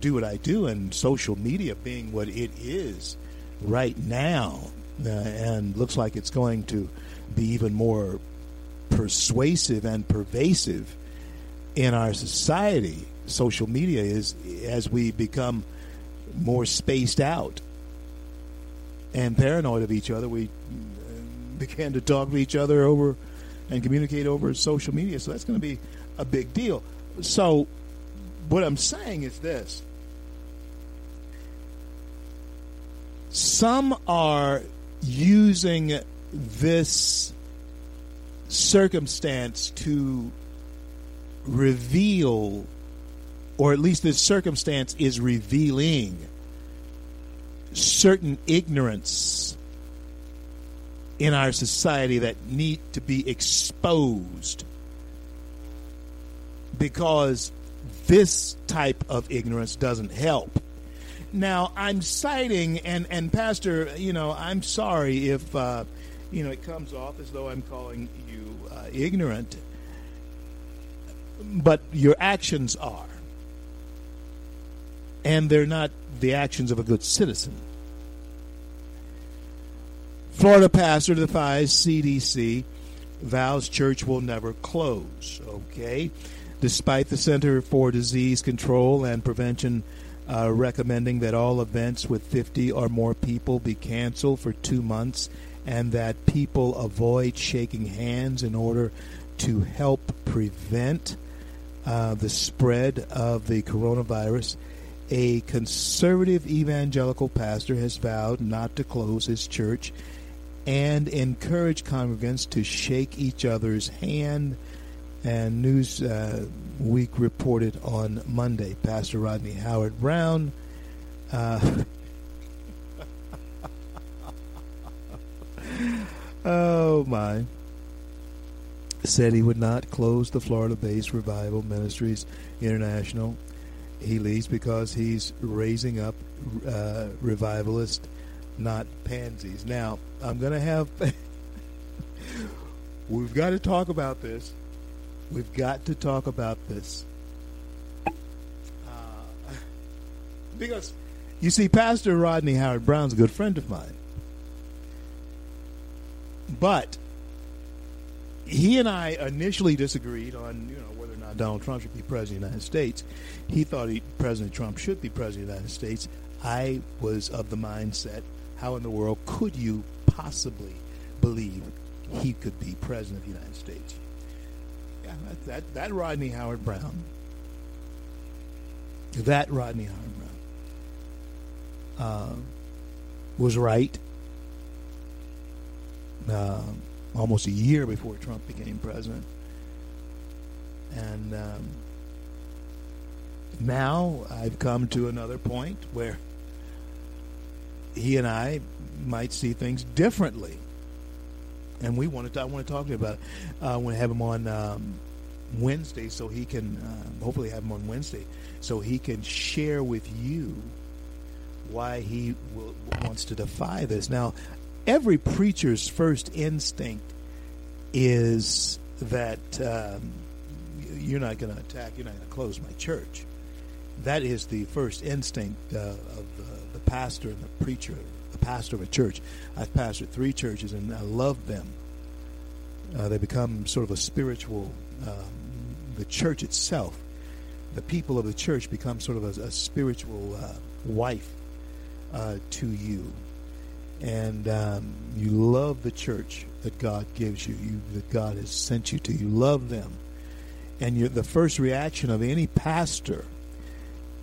do what I do, and social media being what it is right now, uh, and looks like it's going to be even more persuasive and pervasive in our society. Social media is as we become more spaced out and paranoid of each other. We uh, began to talk to each other over and communicate over social media. So that's going to be a big deal. So, what I'm saying is this some are using this circumstance to reveal, or at least this circumstance is revealing certain ignorance in our society that need to be exposed because this type of ignorance doesn't help. Now, I'm citing, and, and Pastor, you know, I'm sorry if, uh, you know, it comes off as though I'm calling you uh, ignorant, but your actions are. And they're not the actions of a good citizen. Florida pastor defies CDC, vows church will never close. Okay. Despite the Center for Disease Control and Prevention uh, recommending that all events with 50 or more people be canceled for two months and that people avoid shaking hands in order to help prevent uh, the spread of the coronavirus. A conservative evangelical pastor has vowed not to close his church and encourage congregants to shake each other's hand And Newsweek uh, reported on Monday, Pastor Rodney Howard Browne. Uh, oh my! Said he would not close the Florida-based Revival Ministries International. He leaves because he's raising up uh, revivalists, not pansies. Now I'm going to have. we've got to talk about this. We've got to talk about this. Uh, because, you see, Pastor Rodney Howard Browne's a good friend of mine. But he and I initially disagreed on, you know, whether or not Donald Trump should be president of the United States. He thought he, President Trump should be president of the United States. I was of the mindset, how in the world could you possibly believe he could be president of the United States? Yeah, that, that, that Rodney Howard Browne, that Rodney Howard Browne, uh, was right. Uh, almost a year before Trump became president. And um, now I've come to another point where he and I might see things differently. And we wanted to, I want to talk to you about it. Uh, I want to have him on um, Wednesday so he can, uh, hopefully have him on Wednesday, so he can share with you why he will, wants to defy this. Now, every preacher's first instinct is that um, you're not going to attack, you're not going to close my church. That is the first instinct uh, of uh, the pastor and the preacher, the pastor of a church. I've pastored three churches and I love them. Uh, they become sort of a spiritual, um, the church itself, the people of the church become sort of a, a spiritual uh, wife uh, to you and um, you love the church that God gives you, you, that God has sent you to. You love them, and the first reaction of any pastor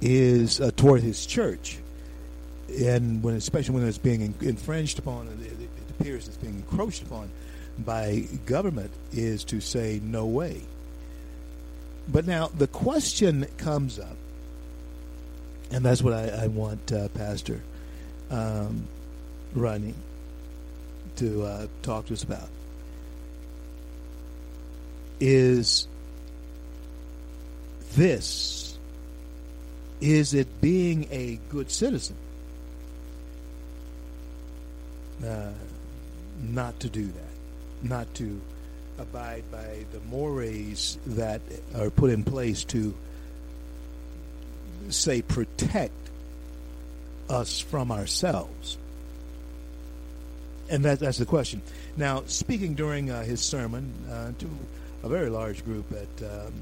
is uh, toward his church, and when especially when it's being infringed upon, it, it appears it's being encroached upon by government, is to say no way. But now the question comes up, and that's what I, I want, uh, Pastor. Um, Rodney to uh, talk to us about is this is it being a good citizen? Uh, not to do that. Not to abide by the mores that are put in place to say protect us from ourselves and that, that's the question. Now, speaking during uh, his sermon uh, to a very large group at um,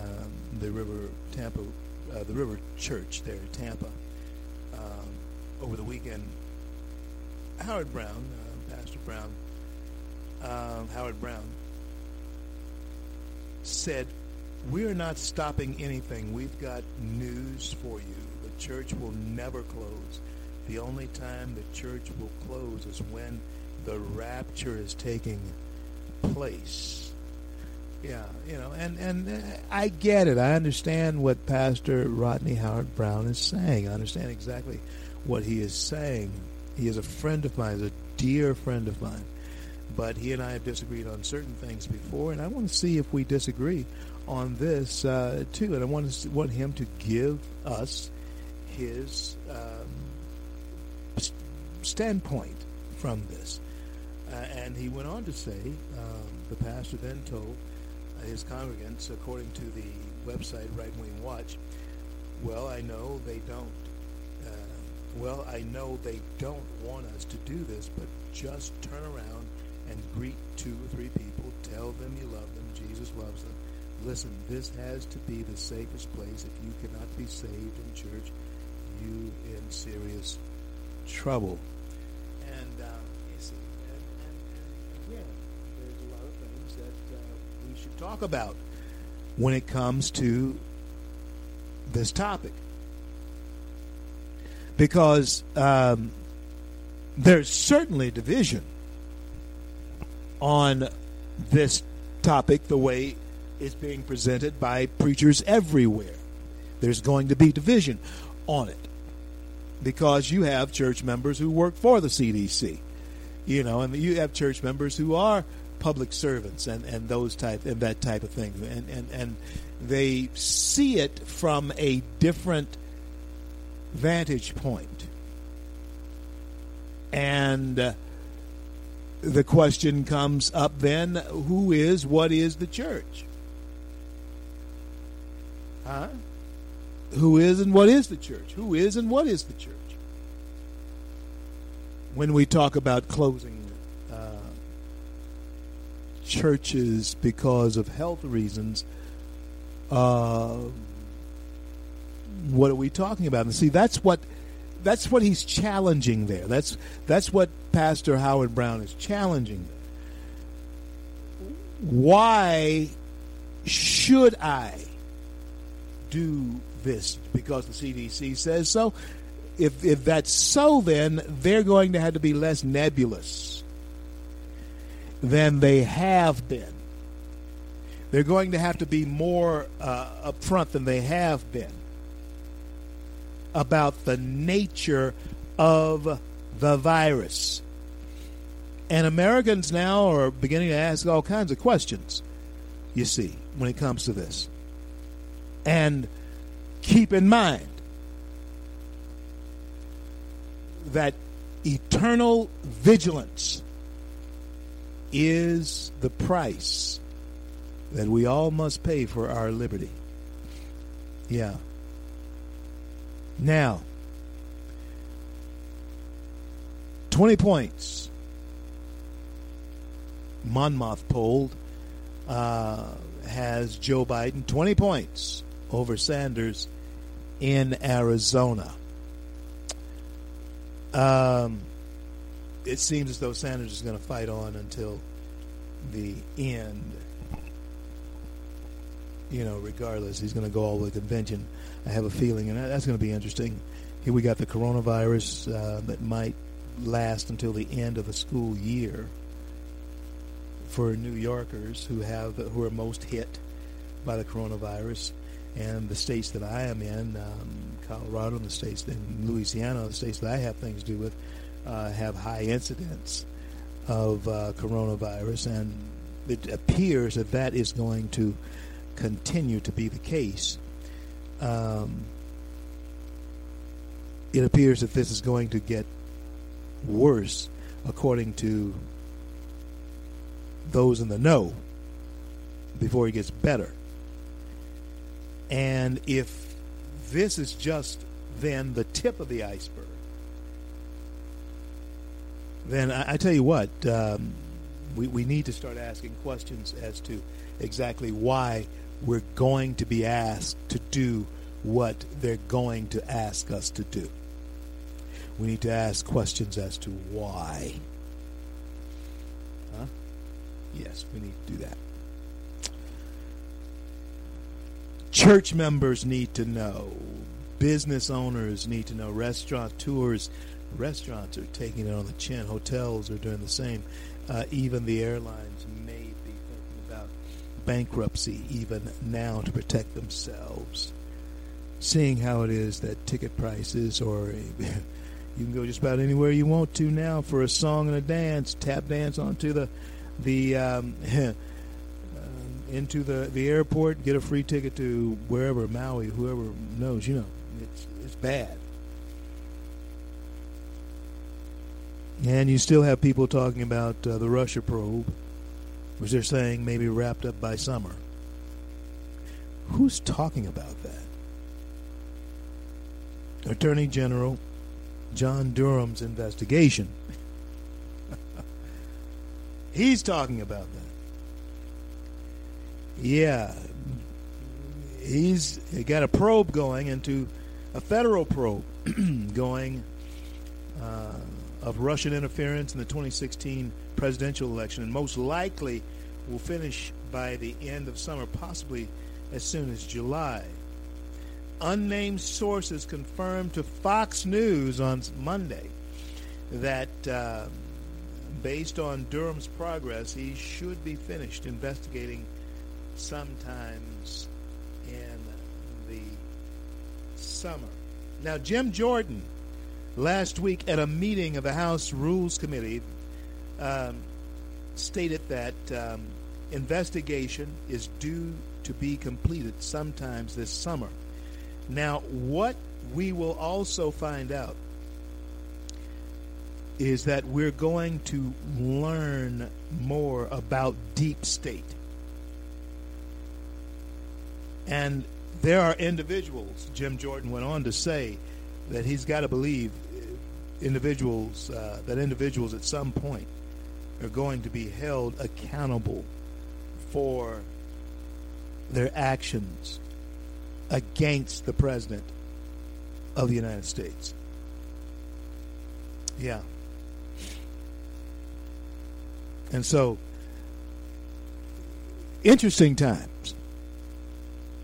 um, the River Tampa, uh, the River Church there in Tampa, um, over the weekend, Howard Browne, uh, Pastor Browne, um, Howard Browne, said, "We're not stopping anything. We've got news for you. The church will never close." The only time the church will close is when the rapture is taking place. Yeah, you know, and and uh, I get it. I understand what Pastor Rodney Howard Browne is saying. I understand exactly what he is saying. He is a friend of mine, he's a dear friend of mine. But he and I have disagreed on certain things before, and I want to see if we disagree on this uh, too. And I want to want him to give us his standpoint from this. Uh, and he went on to say, um, the pastor then told his congregants, according to the website Right Wing Watch, well, I know they don't. Uh, well, I know they don't want us to do this, but just turn around and greet two or three people. Tell them you love them. Jesus loves them. Listen, this has to be the safest place. If you cannot be saved in church, you in serious trouble. And, um, you see, and, and, and again, there's a lot of things that uh, we should talk about when it comes to this topic. Because um, there's certainly division on this topic the way it's being presented by preachers everywhere. There's going to be division on it because you have church members who work for the CDC, you know, and you have church members who are public servants and, and those type and that type of thing, and, and and they see it from a different vantage point. point, and. Uh, the question comes up then who is, what is the church? Huh? Who is and what is the church? Who is and what is the church? When we talk about closing uh, churches because of health reasons, uh, what are we talking about? And see, that's what that's what he's challenging there. That's that's what Pastor Howard Browne is challenging. Why should I do this because the CDC says so? If if that's so, then they're going to have to be less nebulous than they have been. They're going to have to be more uh, upfront than they have been about the nature of the virus. And Americans now are beginning to ask all kinds of questions, you see, when it comes to this. And keep in mind that eternal vigilance is the price that we all must pay for our liberty. Yeah. Now, 20 points. Monmouth polled uh, has Joe Biden 20 points over Sanders in Arizona. Um, it seems as though Sanders is going to fight on until the end. You know, regardless, he's going to go all the way to convention. I have a feeling, and that's going to be interesting. Here we got the coronavirus uh, that might last until the end of the school year for New Yorkers who have who are most hit by the coronavirus, and the states that I am in, um, Colorado, and the states in Louisiana, the states that I have things to do with, uh, have high incidence of uh, coronavirus, and it appears that that is going to continue to be the case. Um, it appears that this is going to get worse, according to those in the know, before it gets better. And if this is just then the tip of the iceberg, then I, I tell you what, um, we, we need to start asking questions as to exactly why we're going to be asked to do what they're going to ask us to do. We need to ask questions as to why. Huh? Yes, we need to do that. Church members need to know. Business owners need to know. Restaurateurs, restaurants are taking it on the chin. Hotels are doing the same. Uh, even the airlines may be thinking about bankruptcy even now to protect themselves. Seeing how it is that ticket prices, or you can go just about anywhere you want to now for a song and a dance, tap dance onto the the um, into the, the airport, get a free ticket to wherever Maui, whoever knows, you know, it's it's bad. And you still have people talking about uh, the Russia probe, which they're saying may be wrapped up by summer. Who's talking about that? Attorney General John Durham's investigation. He's talking about that. Yeah. He's got a probe going into a federal probe going uh, of Russian interference in the 2016 presidential election, and most likely will finish by the end of summer, possibly as soon as July. Unnamed sources confirmed to Fox News on Monday that, uh, based on Durham's progress, he should be finished investigating sometimes in the summer. Now, Jim Jordan, last week at a meeting of the House Rules Committee, um, stated that um, investigation is due to be completed sometimes this summer. Now, what we will also find out is that we're going to learn more about deep state. And there are individuals, Jim Jordan went on to say, that he's got to believe individuals, uh, that individuals at some point are going to be held accountable for their actions against the President of the United States. Yeah. And so, interesting times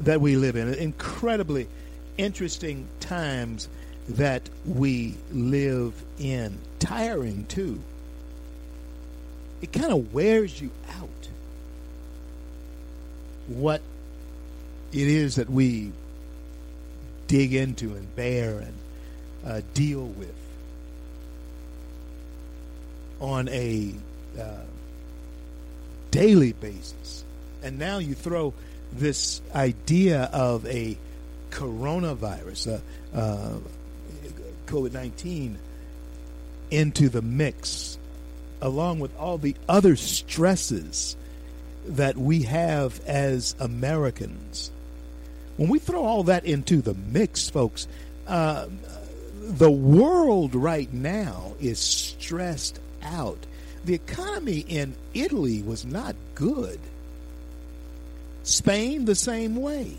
that we live in, incredibly interesting times that we live in. Tiring, too. It kind of wears you out what it is that we dig into and bear and uh, deal with on a uh, daily basis. And now you throw this idea of a coronavirus, uh, uh, COVID 19, into the mix, along with all the other stresses that we have as Americans. When we throw all that into the mix, folks, uh, the world right now is stressed out. The economy in Italy was not good. Spain, the same way.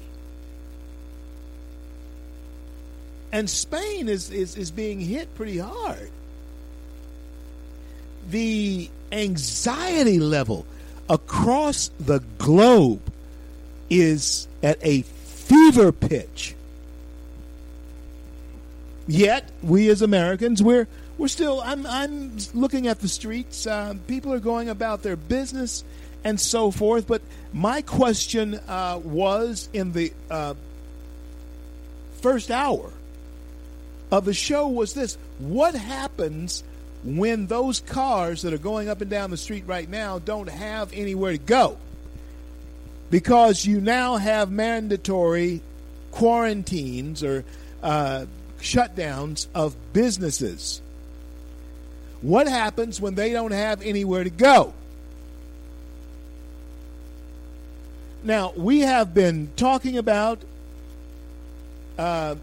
And Spain is, is, is being hit pretty hard. The anxiety level across the globe is at a fever pitch. Yet, we as Americans, we're we're still. I'm I'm looking at the streets. Uh, people are going about their business and so forth. But my question uh, was in the uh, first hour of the show was this: What happens when those cars that are going up and down the street right now don't have anywhere to go because you now have mandatory quarantines or uh, shutdowns of businesses. What happens when they don't have anywhere to go? Now, we have been talking about uh,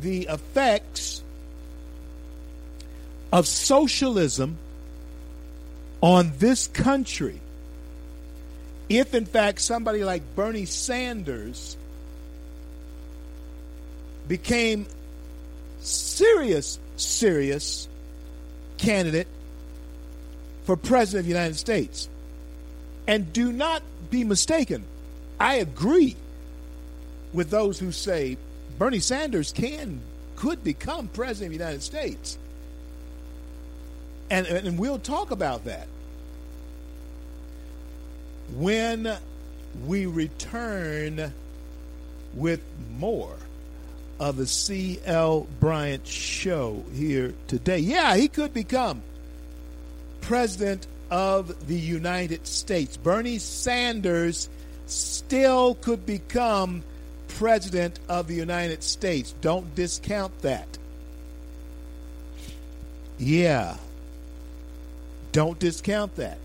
the effects of socialism on this country if, in fact, somebody like Bernie Sanders became serious, serious candidate for president of the United States. And do not be mistaken, I agree with those who say Bernie Sanders can could become president of the United States. And, and we'll talk about that when we return with more of the C.L. Bryant show here today. Yeah, he could become president of the United States. Bernie Sanders still could become president of the United States. Don't discount that. Yeah. Don't discount that.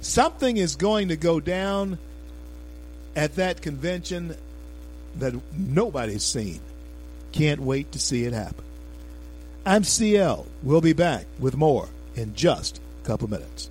Something is going to go down at that convention that nobody's seen. Can't wait to see it happen. I'm CL. We'll be back with more in just a couple minutes.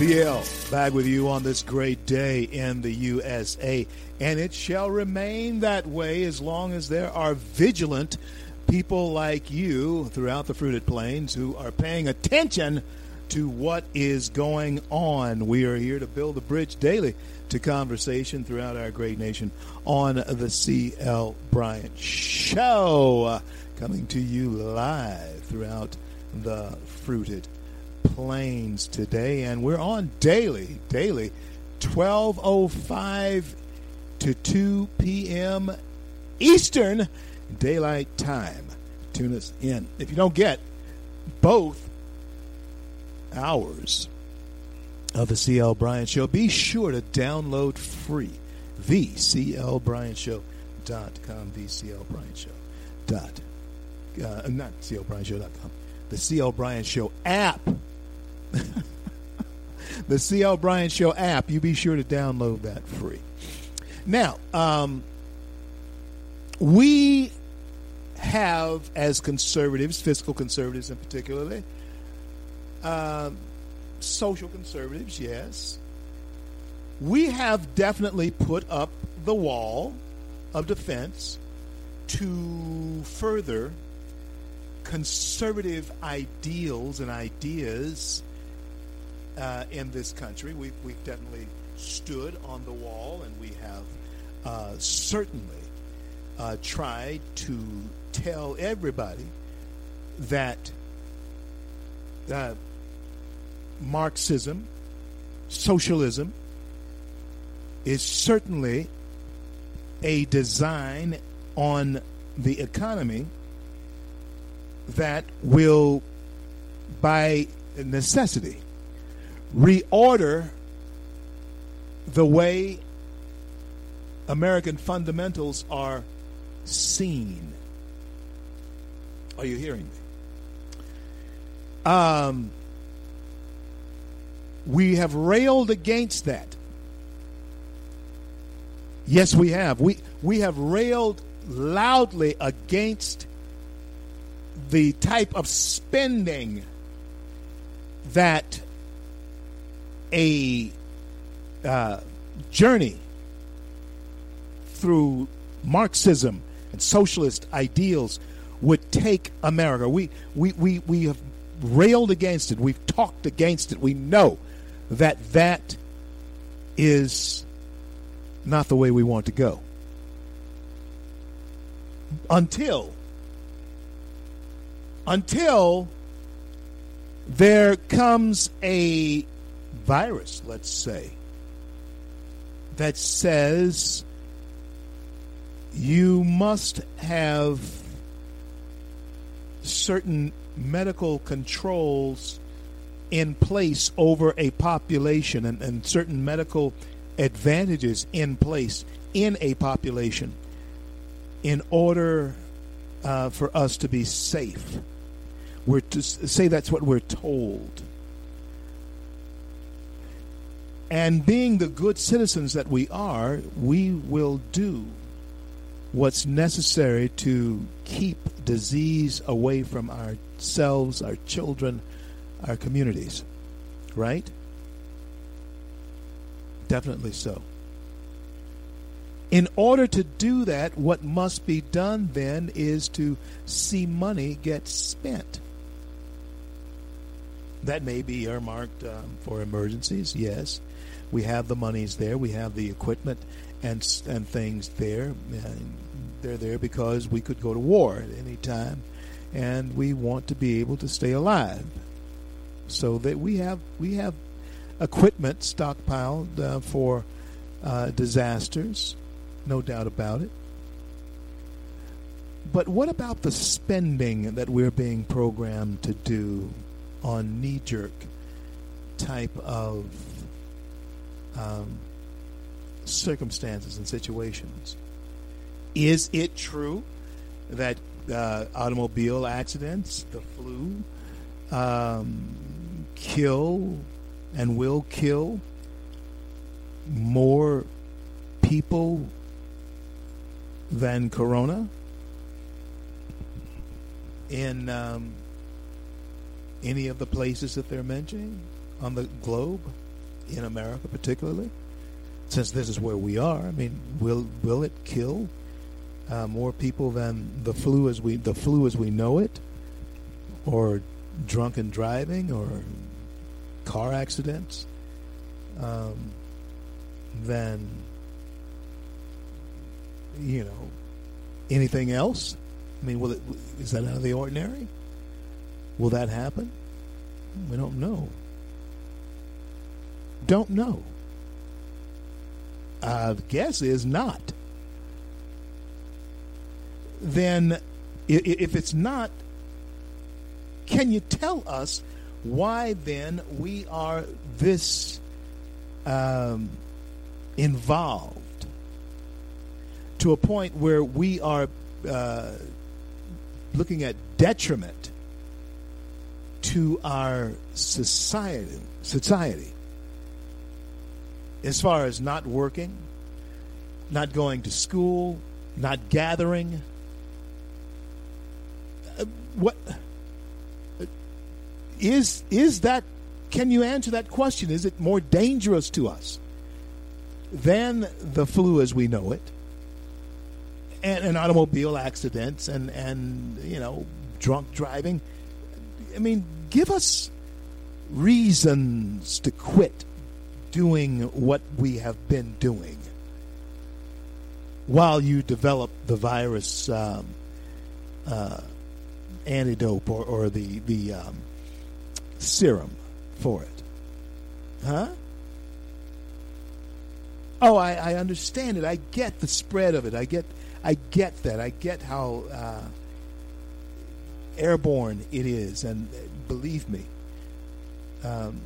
CL, back with you on this great day in the USA. And it shall remain that way as long as there are vigilant people like you throughout the fruited plains who are paying attention to what is going on. We are here to build a bridge daily to conversation throughout our great nation on the CL Bryant Show. Uh, coming to you live throughout the fruited plains today. And we're on daily, daily, 1205 to 2 p.m. Eastern Daylight Time. Tune us in. If you don't get both hours of the CL Bryant Show, be sure to download free the CL Bryant Show.com, the CL Bryant Show. Dot, uh, not CL Bryant Show.com, the CL Bryant Show app. the CL Bryant Show app. You be sure to download that free. Now, um, we have, as conservatives, fiscal conservatives in particularly, um, social conservatives, yes, we have definitely put up the wall of defense to further conservative ideals and ideas uh, in this country. We've, we've definitely stood on the wall and we have uh, certainly uh, tried to tell everybody that uh, Marxism, socialism, is certainly a design on the economy that will, by necessity, reorder the way American fundamentals are seen. Are you hearing me? Um, we have railed against that. Yes, we have. We we have railed loudly against the type of spending that a uh, journey through Marxism and socialist ideals would take America. We, we, we, we have railed against it. We've talked against it. We know that that is not the way we want to go. Until until there comes a virus, let's say, that says you must have certain medical controls in place over a population and, and certain medical advantages in place in a population in order uh, for us to be safe. We're to say that's what we're told. And being the good citizens that we are, we will do what's necessary to keep disease away from ourselves, our children, our communities. Right? Definitely so. In order to do that, what must be done then is to see money get spent. That may be earmarked um, for emergencies, yes. We have the monies there, we have the equipment and, and things there. And they're there because we could go to war at any time, and we want to be able to stay alive. So that we have we have equipment stockpiled uh, for uh, disasters, no doubt about it. But what about the spending that we're being programmed to do on knee jerk type of um, circumstances and situations? Is it true that uh, automobile accidents, the flu, um, kill and will kill more people than corona in um, any of the places that they're mentioning on the globe, in America particularly, since this is where we are. I mean, will will it kill uh, more people than the flu as we the flu as we know it, or drunken driving, or car accidents, um, than you know anything else? I mean, will it, is that out of the ordinary? Will that happen? We don't know. Don't know. Uh, guess is not. Then, if it's not, can you tell us why then we are this um, involved to a point where we are uh, looking at detriment to our society society as far as not working, not going to school, not gathering. Uh, what uh, is is that? Can you answer that question? Is it more dangerous to us than the flu as we know it, and, and automobile accidents, and and you know drunk driving? I mean, give us reasons to quit doing what we have been doing while you develop the virus um, uh, antidote or, or the the um, serum for it, huh? Oh, I, I, understand it. I get the spread of it. I get I get that. I get how uh, airborne it is, and believe me, um,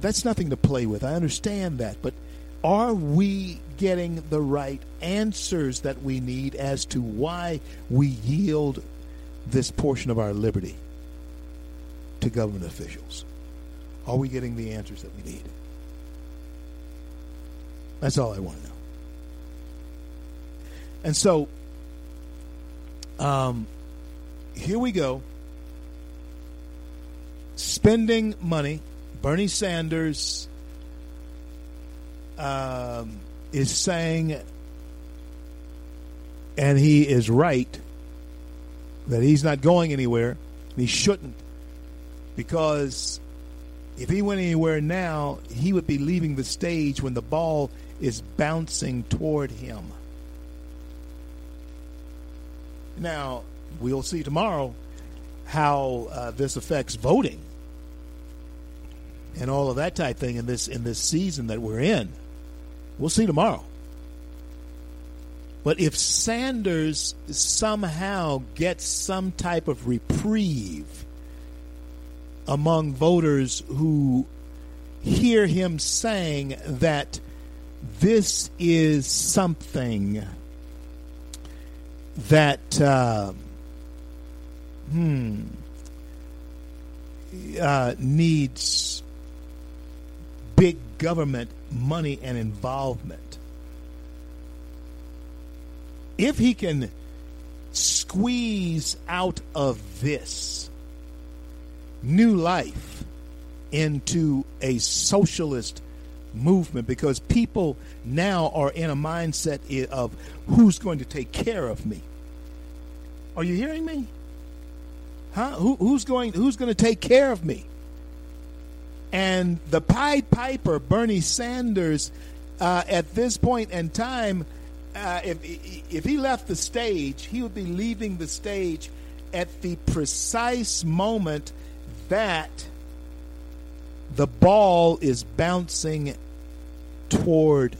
that's nothing to play with. I understand that, but are we getting the right answers that we need as to why we yield this portion of our liberty to government officials? Are we getting the answers that we need? That's all I want to know. And so, um, here we go. Spending money Bernie Sanders um, is saying, and he is right, that he's not going anywhere. He shouldn't, because if he went anywhere now, he would be leaving the stage when the ball is bouncing toward him. Now, we'll see tomorrow how uh, this affects voting and all of that type thing in this in this season that we're in. We'll see tomorrow. But if Sanders somehow gets some type of reprieve among voters who hear him saying that this is something that uh, hmm uh, needs big government money and involvement. If he can squeeze out of this new life into a socialist movement because people now are in a mindset of who's going to take care of me. Are you hearing me? Huh? Who, who's going who's going to take care of me? And the Pied Piper, Bernie Sanders, uh, at this point in time, uh, if if he left the stage, he would be leaving the stage at the precise moment that the ball is bouncing toward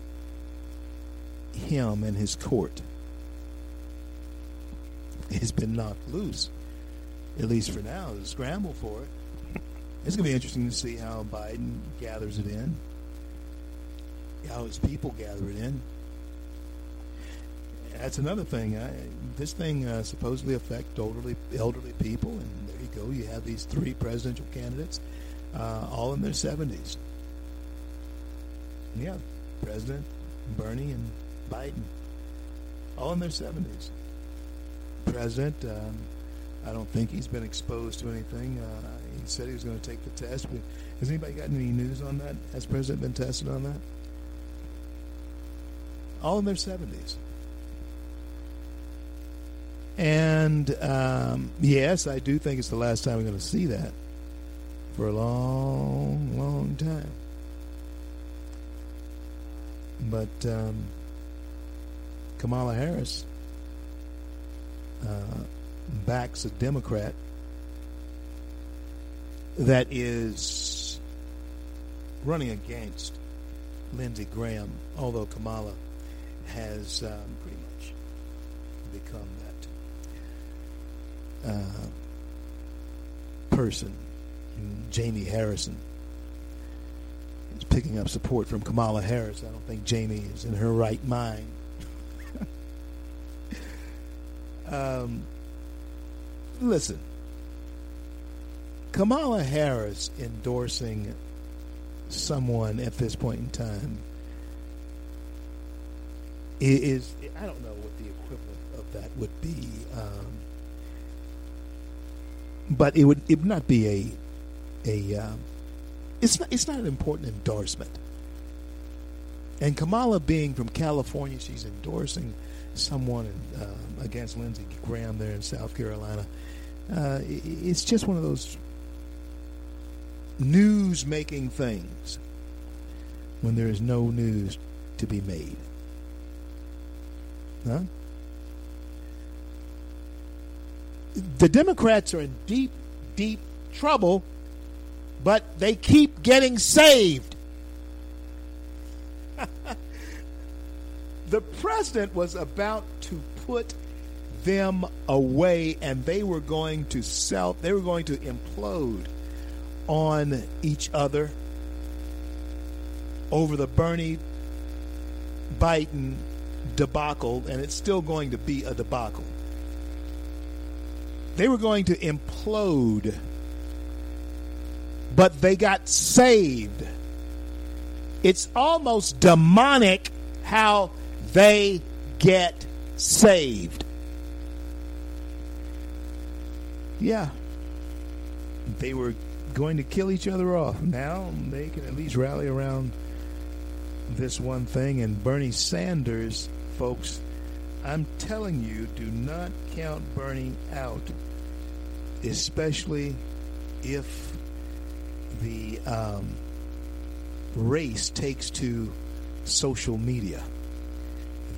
him and his court. It's been knocked loose, at least for now. Scramble for it. It's going to be interesting to see how Biden gathers it in, how his people gather it in. That's another thing. I, this thing uh, supposedly affect elderly elderly people, and there you go. You have these three presidential candidates, uh, all in their seventies. Yeah, President Bernie and Biden, all in their seventies. President, um, I don't think he's been exposed to anything. Uh, he said he was going to take the test. But has anybody got any news on that? Has President been tested on that? All in their seventies. And um, yes, I do think it's the last time we're going to see that for a long, long time. But um, Kamala Harris uh, backs a Democrat that is running against Lindsey Graham, although Kamala has um, pretty much become that uh, person. Jamie Harrison is picking up support from Kamala Harris. I don't think Jamie is in her right mind. um, listen, Kamala Harris endorsing someone at this point in time is, I don't know what the equivalent of that would be. Um, but it would it would not be a a um, it's not it's not an important endorsement. And Kamala being from California, she's endorsing someone in, um, against Lindsey Graham there in South Carolina. Uh, it's just one of those news making things when there is no news to be made. Huh? The Democrats are in deep, deep trouble, but they keep getting saved. the president was about to put them away and they were going to self they were going to implode on each other over the Bernie Biden debacle, and it's still going to be a debacle. They were going to implode, but they got saved. It's almost demonic how they get saved. Yeah. They were going to kill each other off. Now they can at least rally around this one thing. And Bernie Sanders, folks, I'm telling you, do not count Bernie out, especially if the um, race takes to social media.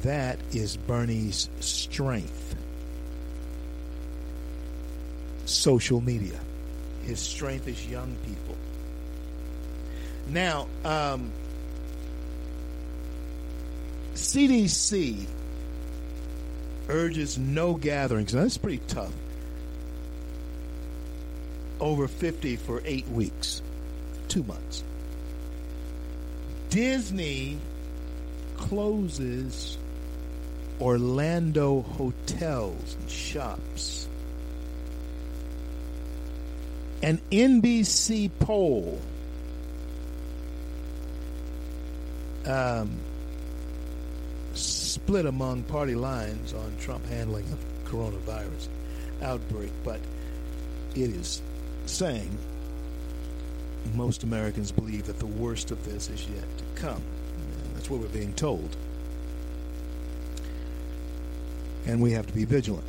That is Bernie's strength. Social media. His strength is young people. Now, um, CDC urges no gatherings. Now, that's pretty tough. Over 50 for eight weeks, two months. Disney closes Orlando hotels and shops. An NBC poll um, split among party lines on Trump handling of coronavirus outbreak, but it is saying most Americans believe that the worst of this is yet to come. That's what we're being told. And we have to be vigilant.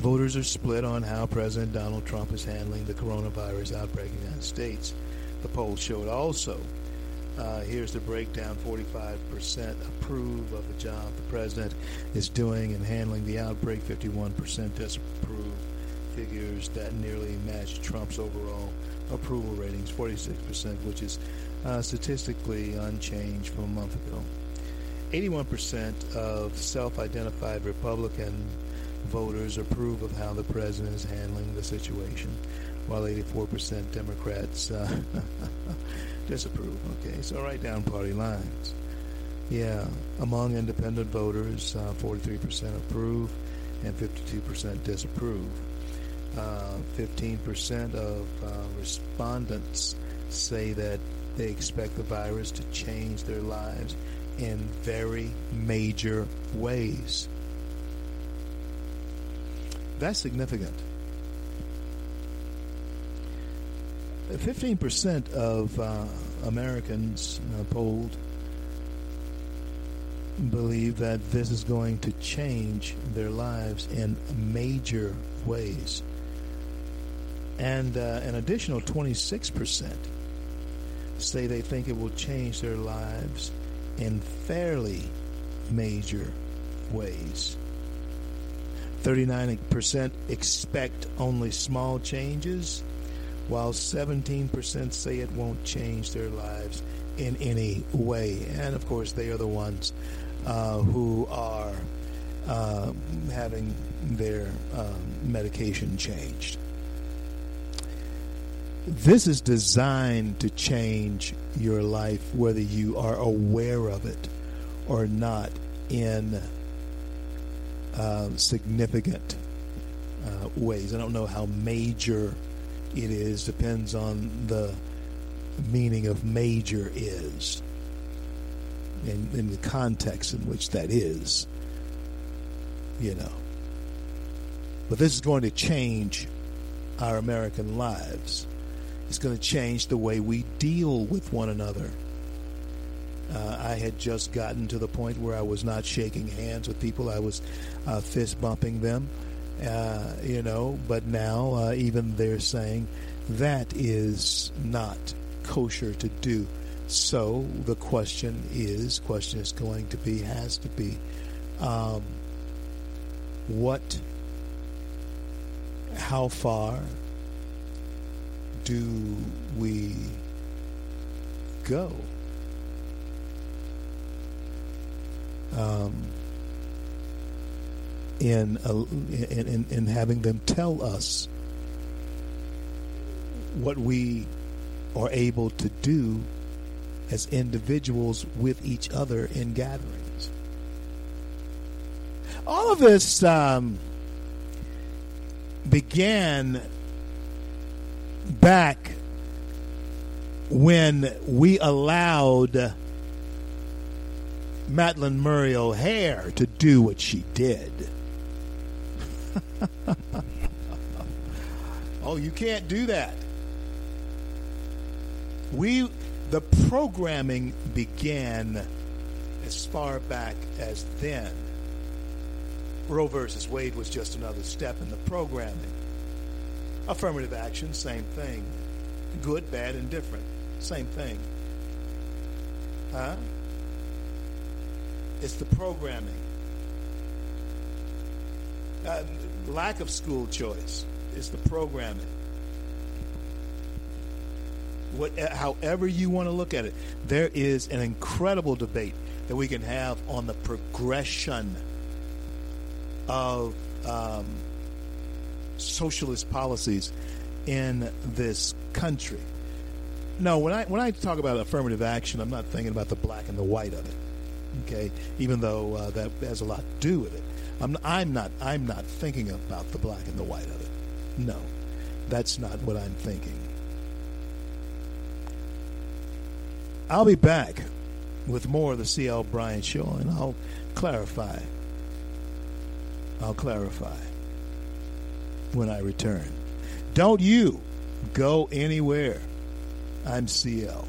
Voters are split on how President Donald Trump is handling the coronavirus outbreak in the United States. The poll showed also uh, here's the breakdown 45% approve of the job the president is doing and handling the outbreak, 51% disapprove, figures that nearly match Trump's overall approval ratings, 46%, which is uh, statistically unchanged from a month ago. 81% of self-identified Republican voters approve of how the president is handling the situation, while 84% Democrats uh, disapprove. Okay, so right down party lines. Yeah, among independent voters, uh, 43% approve and 52% disapprove. Uh, 15% of uh, respondents say that they expect the virus to change their lives in very major ways. That's significant. 15% of uh, Americans uh, polled believe that this is going to change their lives in major ways. And uh, an additional 26% say they think it will change their lives in fairly major ways. 39% expect only small changes, while 17% say it won't change their lives in any way. And of course, they are the ones uh, who are uh, having their um, medication changed. This is designed to change your life whether you are aware of it or not in uh, significant uh, ways. I don't know how major it is, depends on the meaning of major is and in the context in which that is, you know. But this is going to change our American lives. It's going to change the way we deal with one another. Uh, I had just gotten to the point where I was not shaking hands with people. I was uh, fist bumping them, uh, you know. But now, uh, even they're saying that is not kosher to do. So the question is, question is going to be, has to be, um, what, how far do we go? Um, in, uh, in, in in having them tell us what we are able to do as individuals with each other in gatherings. All of this um, began back when we allowed Madalyn Murray O'Hair to do what she did. oh, you can't do that. We the programming began as far back as then. Roe versus Wade was just another step in the programming. Affirmative action, same thing. Good, bad, and different, same thing. Huh? It's the programming. Uh, lack of school choice is the programming what, however you want to look at it, there is an incredible debate that we can have on the progression of um, socialist policies in this country. No, when I when I talk about affirmative action, I'm not thinking about the black and the white of it. Okay, even though uh, that has a lot to do with it, I'm I'm not I'm not thinking about the black and the white of it. No, that's not what I'm thinking. I'll be back with more of the C.L. Bryant Show, and I'll clarify. I'll clarify when I return. Don't you go anywhere. I'm CL.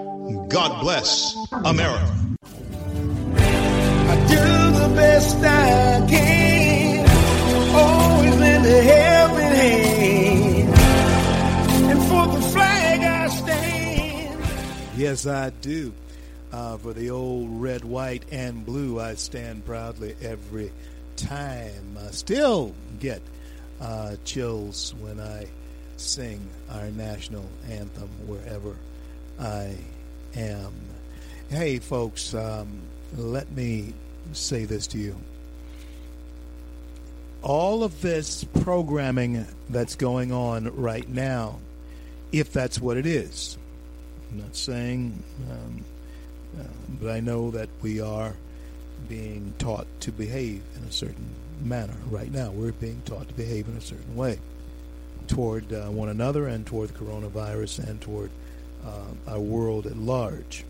God bless America. I do the best I can, always in the helping hand, and for the flag I stand. Yes, I do. Uh, for the old red, white, and blue, I stand proudly every time. I still get uh, chills when I sing our national anthem wherever I am. Hey, folks, um, let me say this to you. All of this programming that's going on right now, if that's what it is, I'm not saying, um, uh, but I know that we are being taught to behave in a certain manner right now. We're being taught to behave in a certain way toward uh, one another and toward the coronavirus and toward uh, our world at large.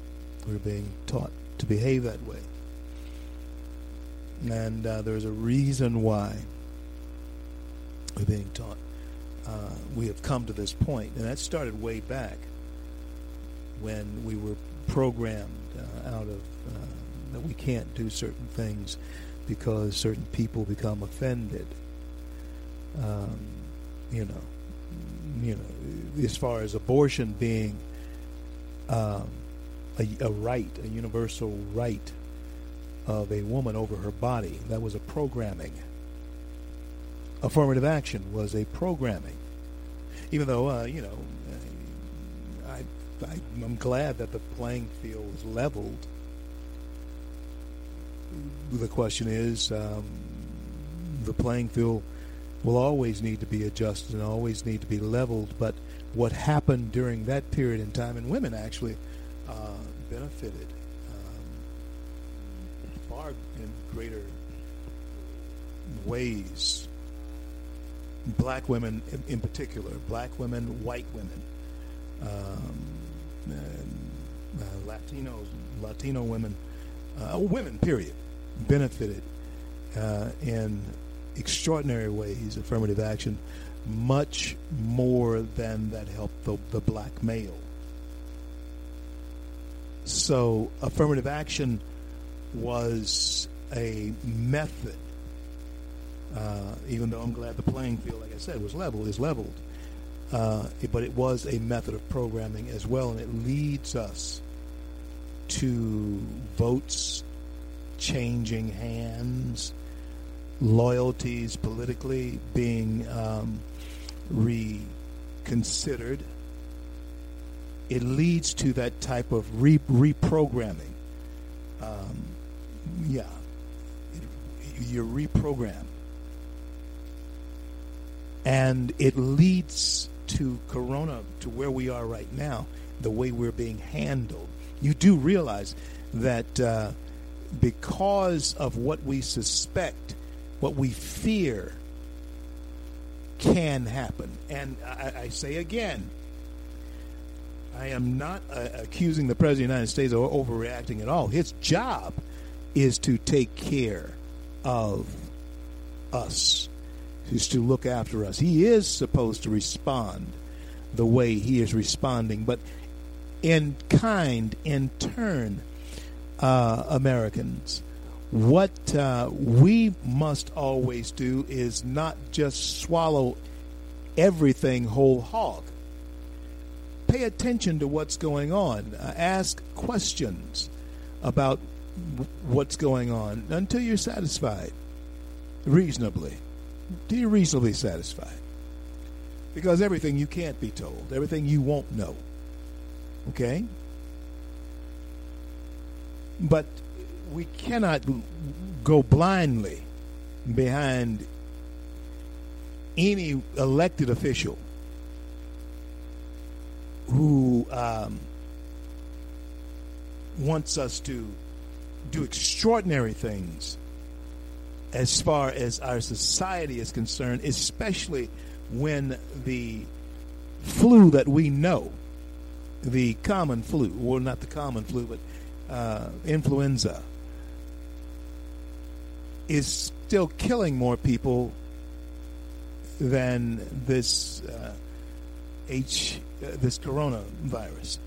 We're being taught to behave that way. And uh, there's a reason why we're being taught. Uh, we have come to this point, and that started way back when we were programmed uh, out of uh, that we can't do certain things because certain people become offended. Um, you know, you know, as far as abortion being um, a, a right, a universal right of a woman over her body, that was a programming. Affirmative action was a programming. Even though, uh, you know, I, I, I'm glad that the playing field was leveled the question is um, the playing field will always need to be adjusted and always need to be leveled. But what happened during that period in time, and women actually uh, benefited um, far in greater ways. Black women, in, in particular, black women, white women, um, and, uh, Latinos, Latino women, uh, women, period benefited uh, in extraordinary ways, affirmative action, much more than that helped the, the black male. So, affirmative action was a method, uh, even though I'm glad the playing field, like I said, was level, is leveled. Uh, but it was a method of programming as well, and it leads us to votes changing hands, loyalties politically being um, reconsidered. It leads to that type of re- reprogramming. Um, yeah, it, you're reprogrammed. And it leads to Corona, to where we are right now, the way we're being handled. You do realize that uh, because of what we suspect, what we fear can happen. And I, I say again, I am not uh, accusing the President of the United States of overreacting at all. His job is to take care of us, is to look after us. He is supposed to respond the way he is responding, but in kind, in turn, uh, Americans, what uh, we must always do is not just swallow everything whole hog. Pay attention to what's going on. Uh, ask questions about what's going on until you're satisfied. Reasonably. Do you reasonably satisfied? Because everything you can't be told, everything you won't know. Okay? But we cannot go blindly behind any elected official who um, wants us to do extraordinary things as far as our society is concerned, especially when the flu that we know, the common flu, well, not the common flu, but uh, influenza, is still killing more people than this uh, H uh, this coronavirus.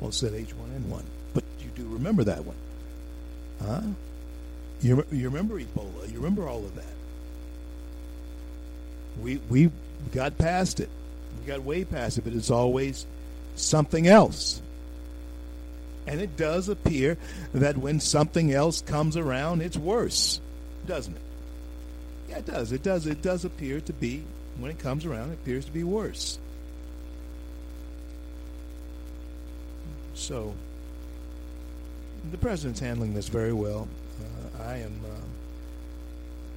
Almost said H1N1, but you do remember that one, huh? You you remember Ebola? You remember all of that? We we got past it. We got way past it, but it's always something else. And it does appear that when something else comes around, it's worse, doesn't it? Yeah, it does. It does. It does appear to be when it comes around, it appears to be worse. So the president's handling this very well. Uh, I am. Uh,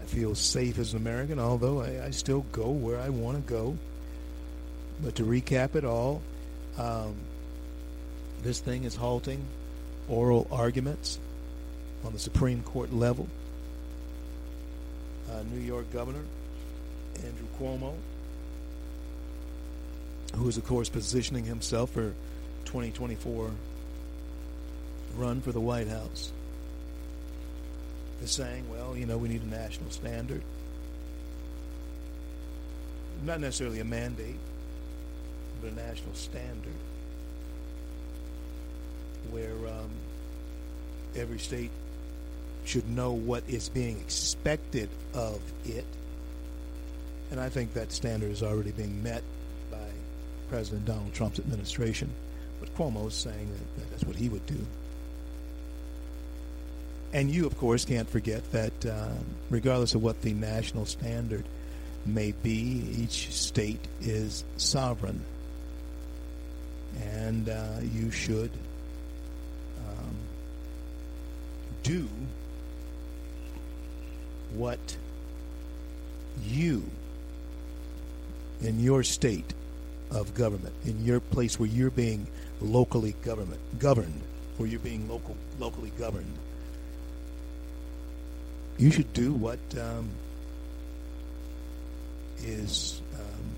I feel safe as an American, although I, I still go where I want to go. But to recap it all, um, this thing is halting oral arguments on the Supreme Court level. Uh, New York Governor Andrew Cuomo, who is, of course, positioning himself for 2024 run for the White House, is saying, well, you know, we need a national standard. Not necessarily a mandate, but a national standard where um, every state should know what is being expected of it. And I think that standard is already being met by President Donald Trump's administration. But Cuomo is saying that that's what he would do. And you, of course, can't forget that um, regardless of what the national standard may be, each state is sovereign. And uh, you should um, do what you in your state of government, in your place where you're being locally government governed, where you're being local locally governed, you should do what um, is um,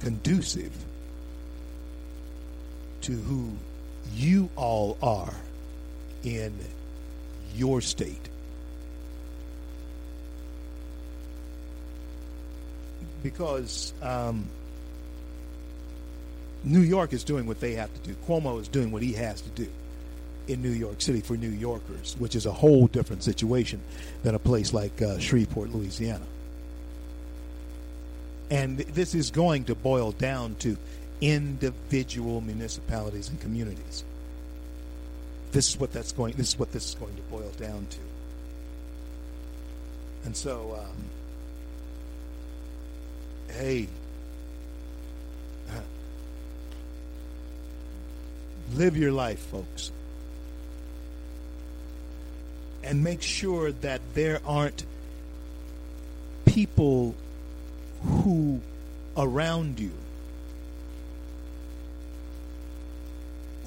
conducive to who you all are in your state. Because um, New York is doing what they have to do. Cuomo is doing what he has to do in New York City for New Yorkers, which is a whole different situation than a place like uh, Shreveport, Louisiana. And this is going to boil down to individual municipalities and communities. This is what that's going. This is what this is going to boil down to. And so, um, hey, live your life, folks and make sure that there aren't people who around you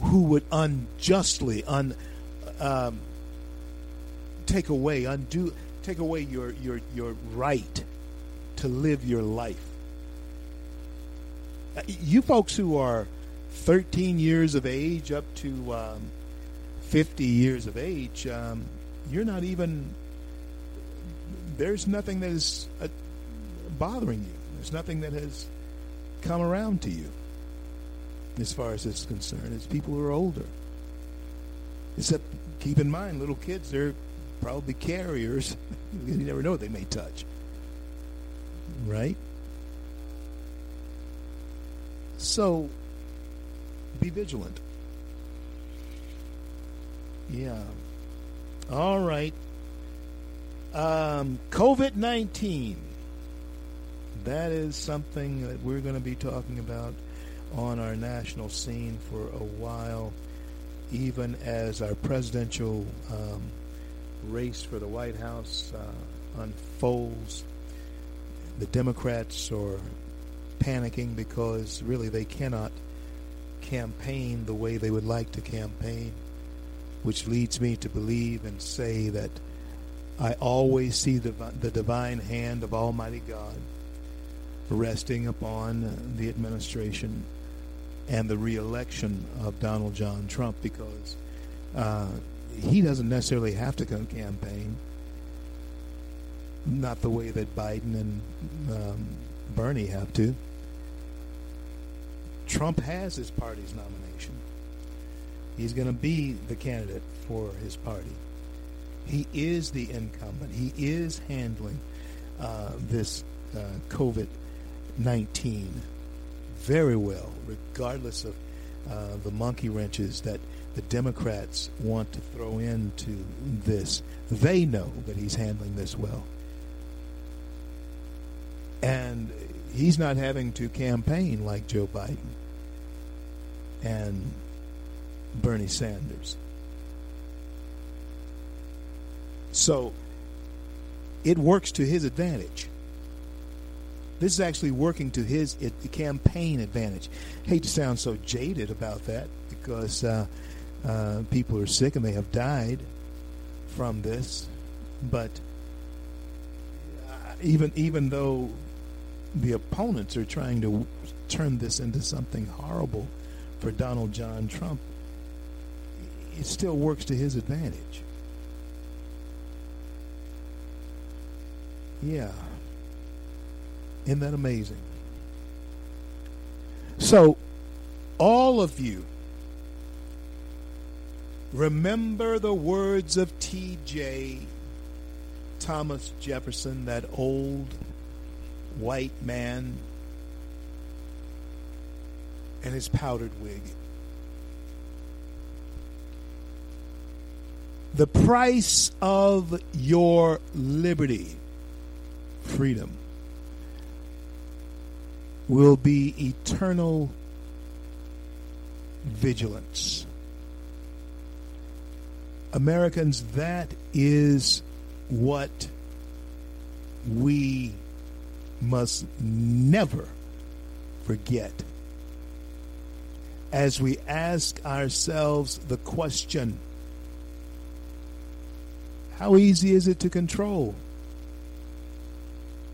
who would unjustly un um, take away undo take away your your your right to live your life uh, you folks who are 13 years of age up to um, 50 years of age um, you're not even there's nothing that is uh, bothering you. There's nothing that has come around to you as far as it's concerned. It's people who are older. Except keep in mind, little kids, they're probably carriers. you never know what they may touch. Right? So be vigilant. Yeah. All right. Um, COVID 19. That is something that we're going to be talking about on our national scene for a while, even as our presidential um, race for the White House uh, unfolds, the Democrats are panicking because really they cannot campaign the way they would like to campaign, which leads me to believe and say that I always see the, the divine hand of Almighty God resting upon the administration and the reelection of Donald John Trump because uh, he doesn't necessarily have to campaign. Not the way that Biden and um, Bernie have to. Trump has his party's nomination. He's going to be the candidate for his party. He is the incumbent. He is handling uh, this uh, COVID 19 very well, regardless of uh, the monkey wrenches that the Democrats want to throw into this. They know that he's handling this well. And he's not having to campaign like Joe Biden and Bernie Sanders. So it works to his advantage. This is actually working to his campaign advantage. hate to sound so jaded about that because uh, uh, people are sick and they have died from this, but uh, even even though the opponents are trying to turn this into something horrible for Donald John Trump, it still works to his advantage. Yeah. Isn't that amazing? So, all of you, remember the words of T.J. Thomas Jefferson, that old white man and his powdered wig. The price of your liberty, freedom, will be eternal vigilance. Americans, that is what we must never forget as we ask ourselves the question how easy is it to control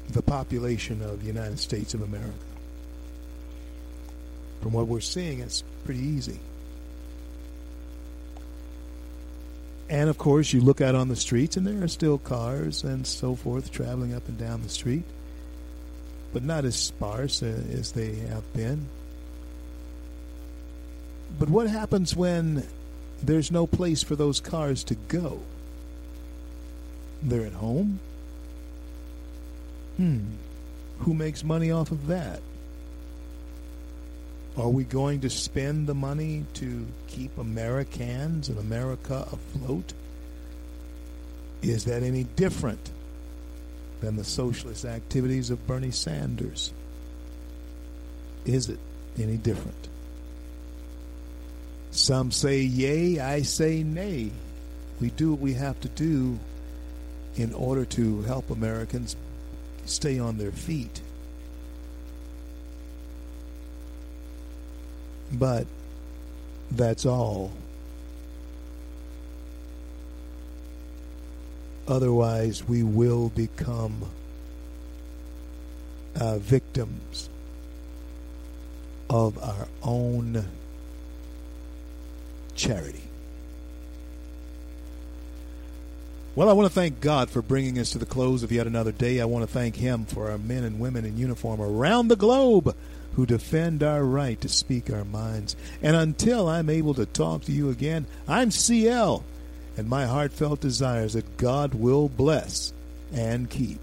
the population of the United States of America? From what we're seeing, it's pretty easy. And of course, you look out on the streets, and there are still cars and so forth traveling up and down the street, but not as sparse as they have been. But what happens when there's no place for those cars to go? They're at home? Hmm. Who makes money off of that? Are we going to spend the money to keep Americans and America afloat? Is that any different than the socialist activities of Bernie Sanders? Is it any different? Some say yea, I say nay. We do what we have to do in order to help Americans stay on their feet. But that's all. Otherwise, we will become uh, victims of our own charity. Well, I want to thank God for bringing us to the close of yet another day. I want to thank Him for our men and women in uniform around the globe who defend our right to speak our minds. And until I'm able to talk to you again, I'm CL, and my heartfelt desires that God will bless and keep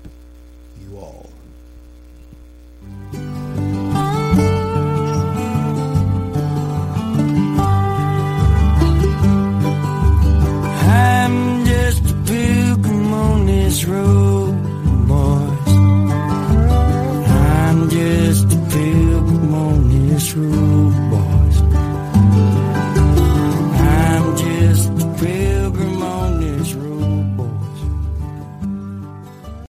you all. I'm just a pilgrim on this road, boys. I'm just true.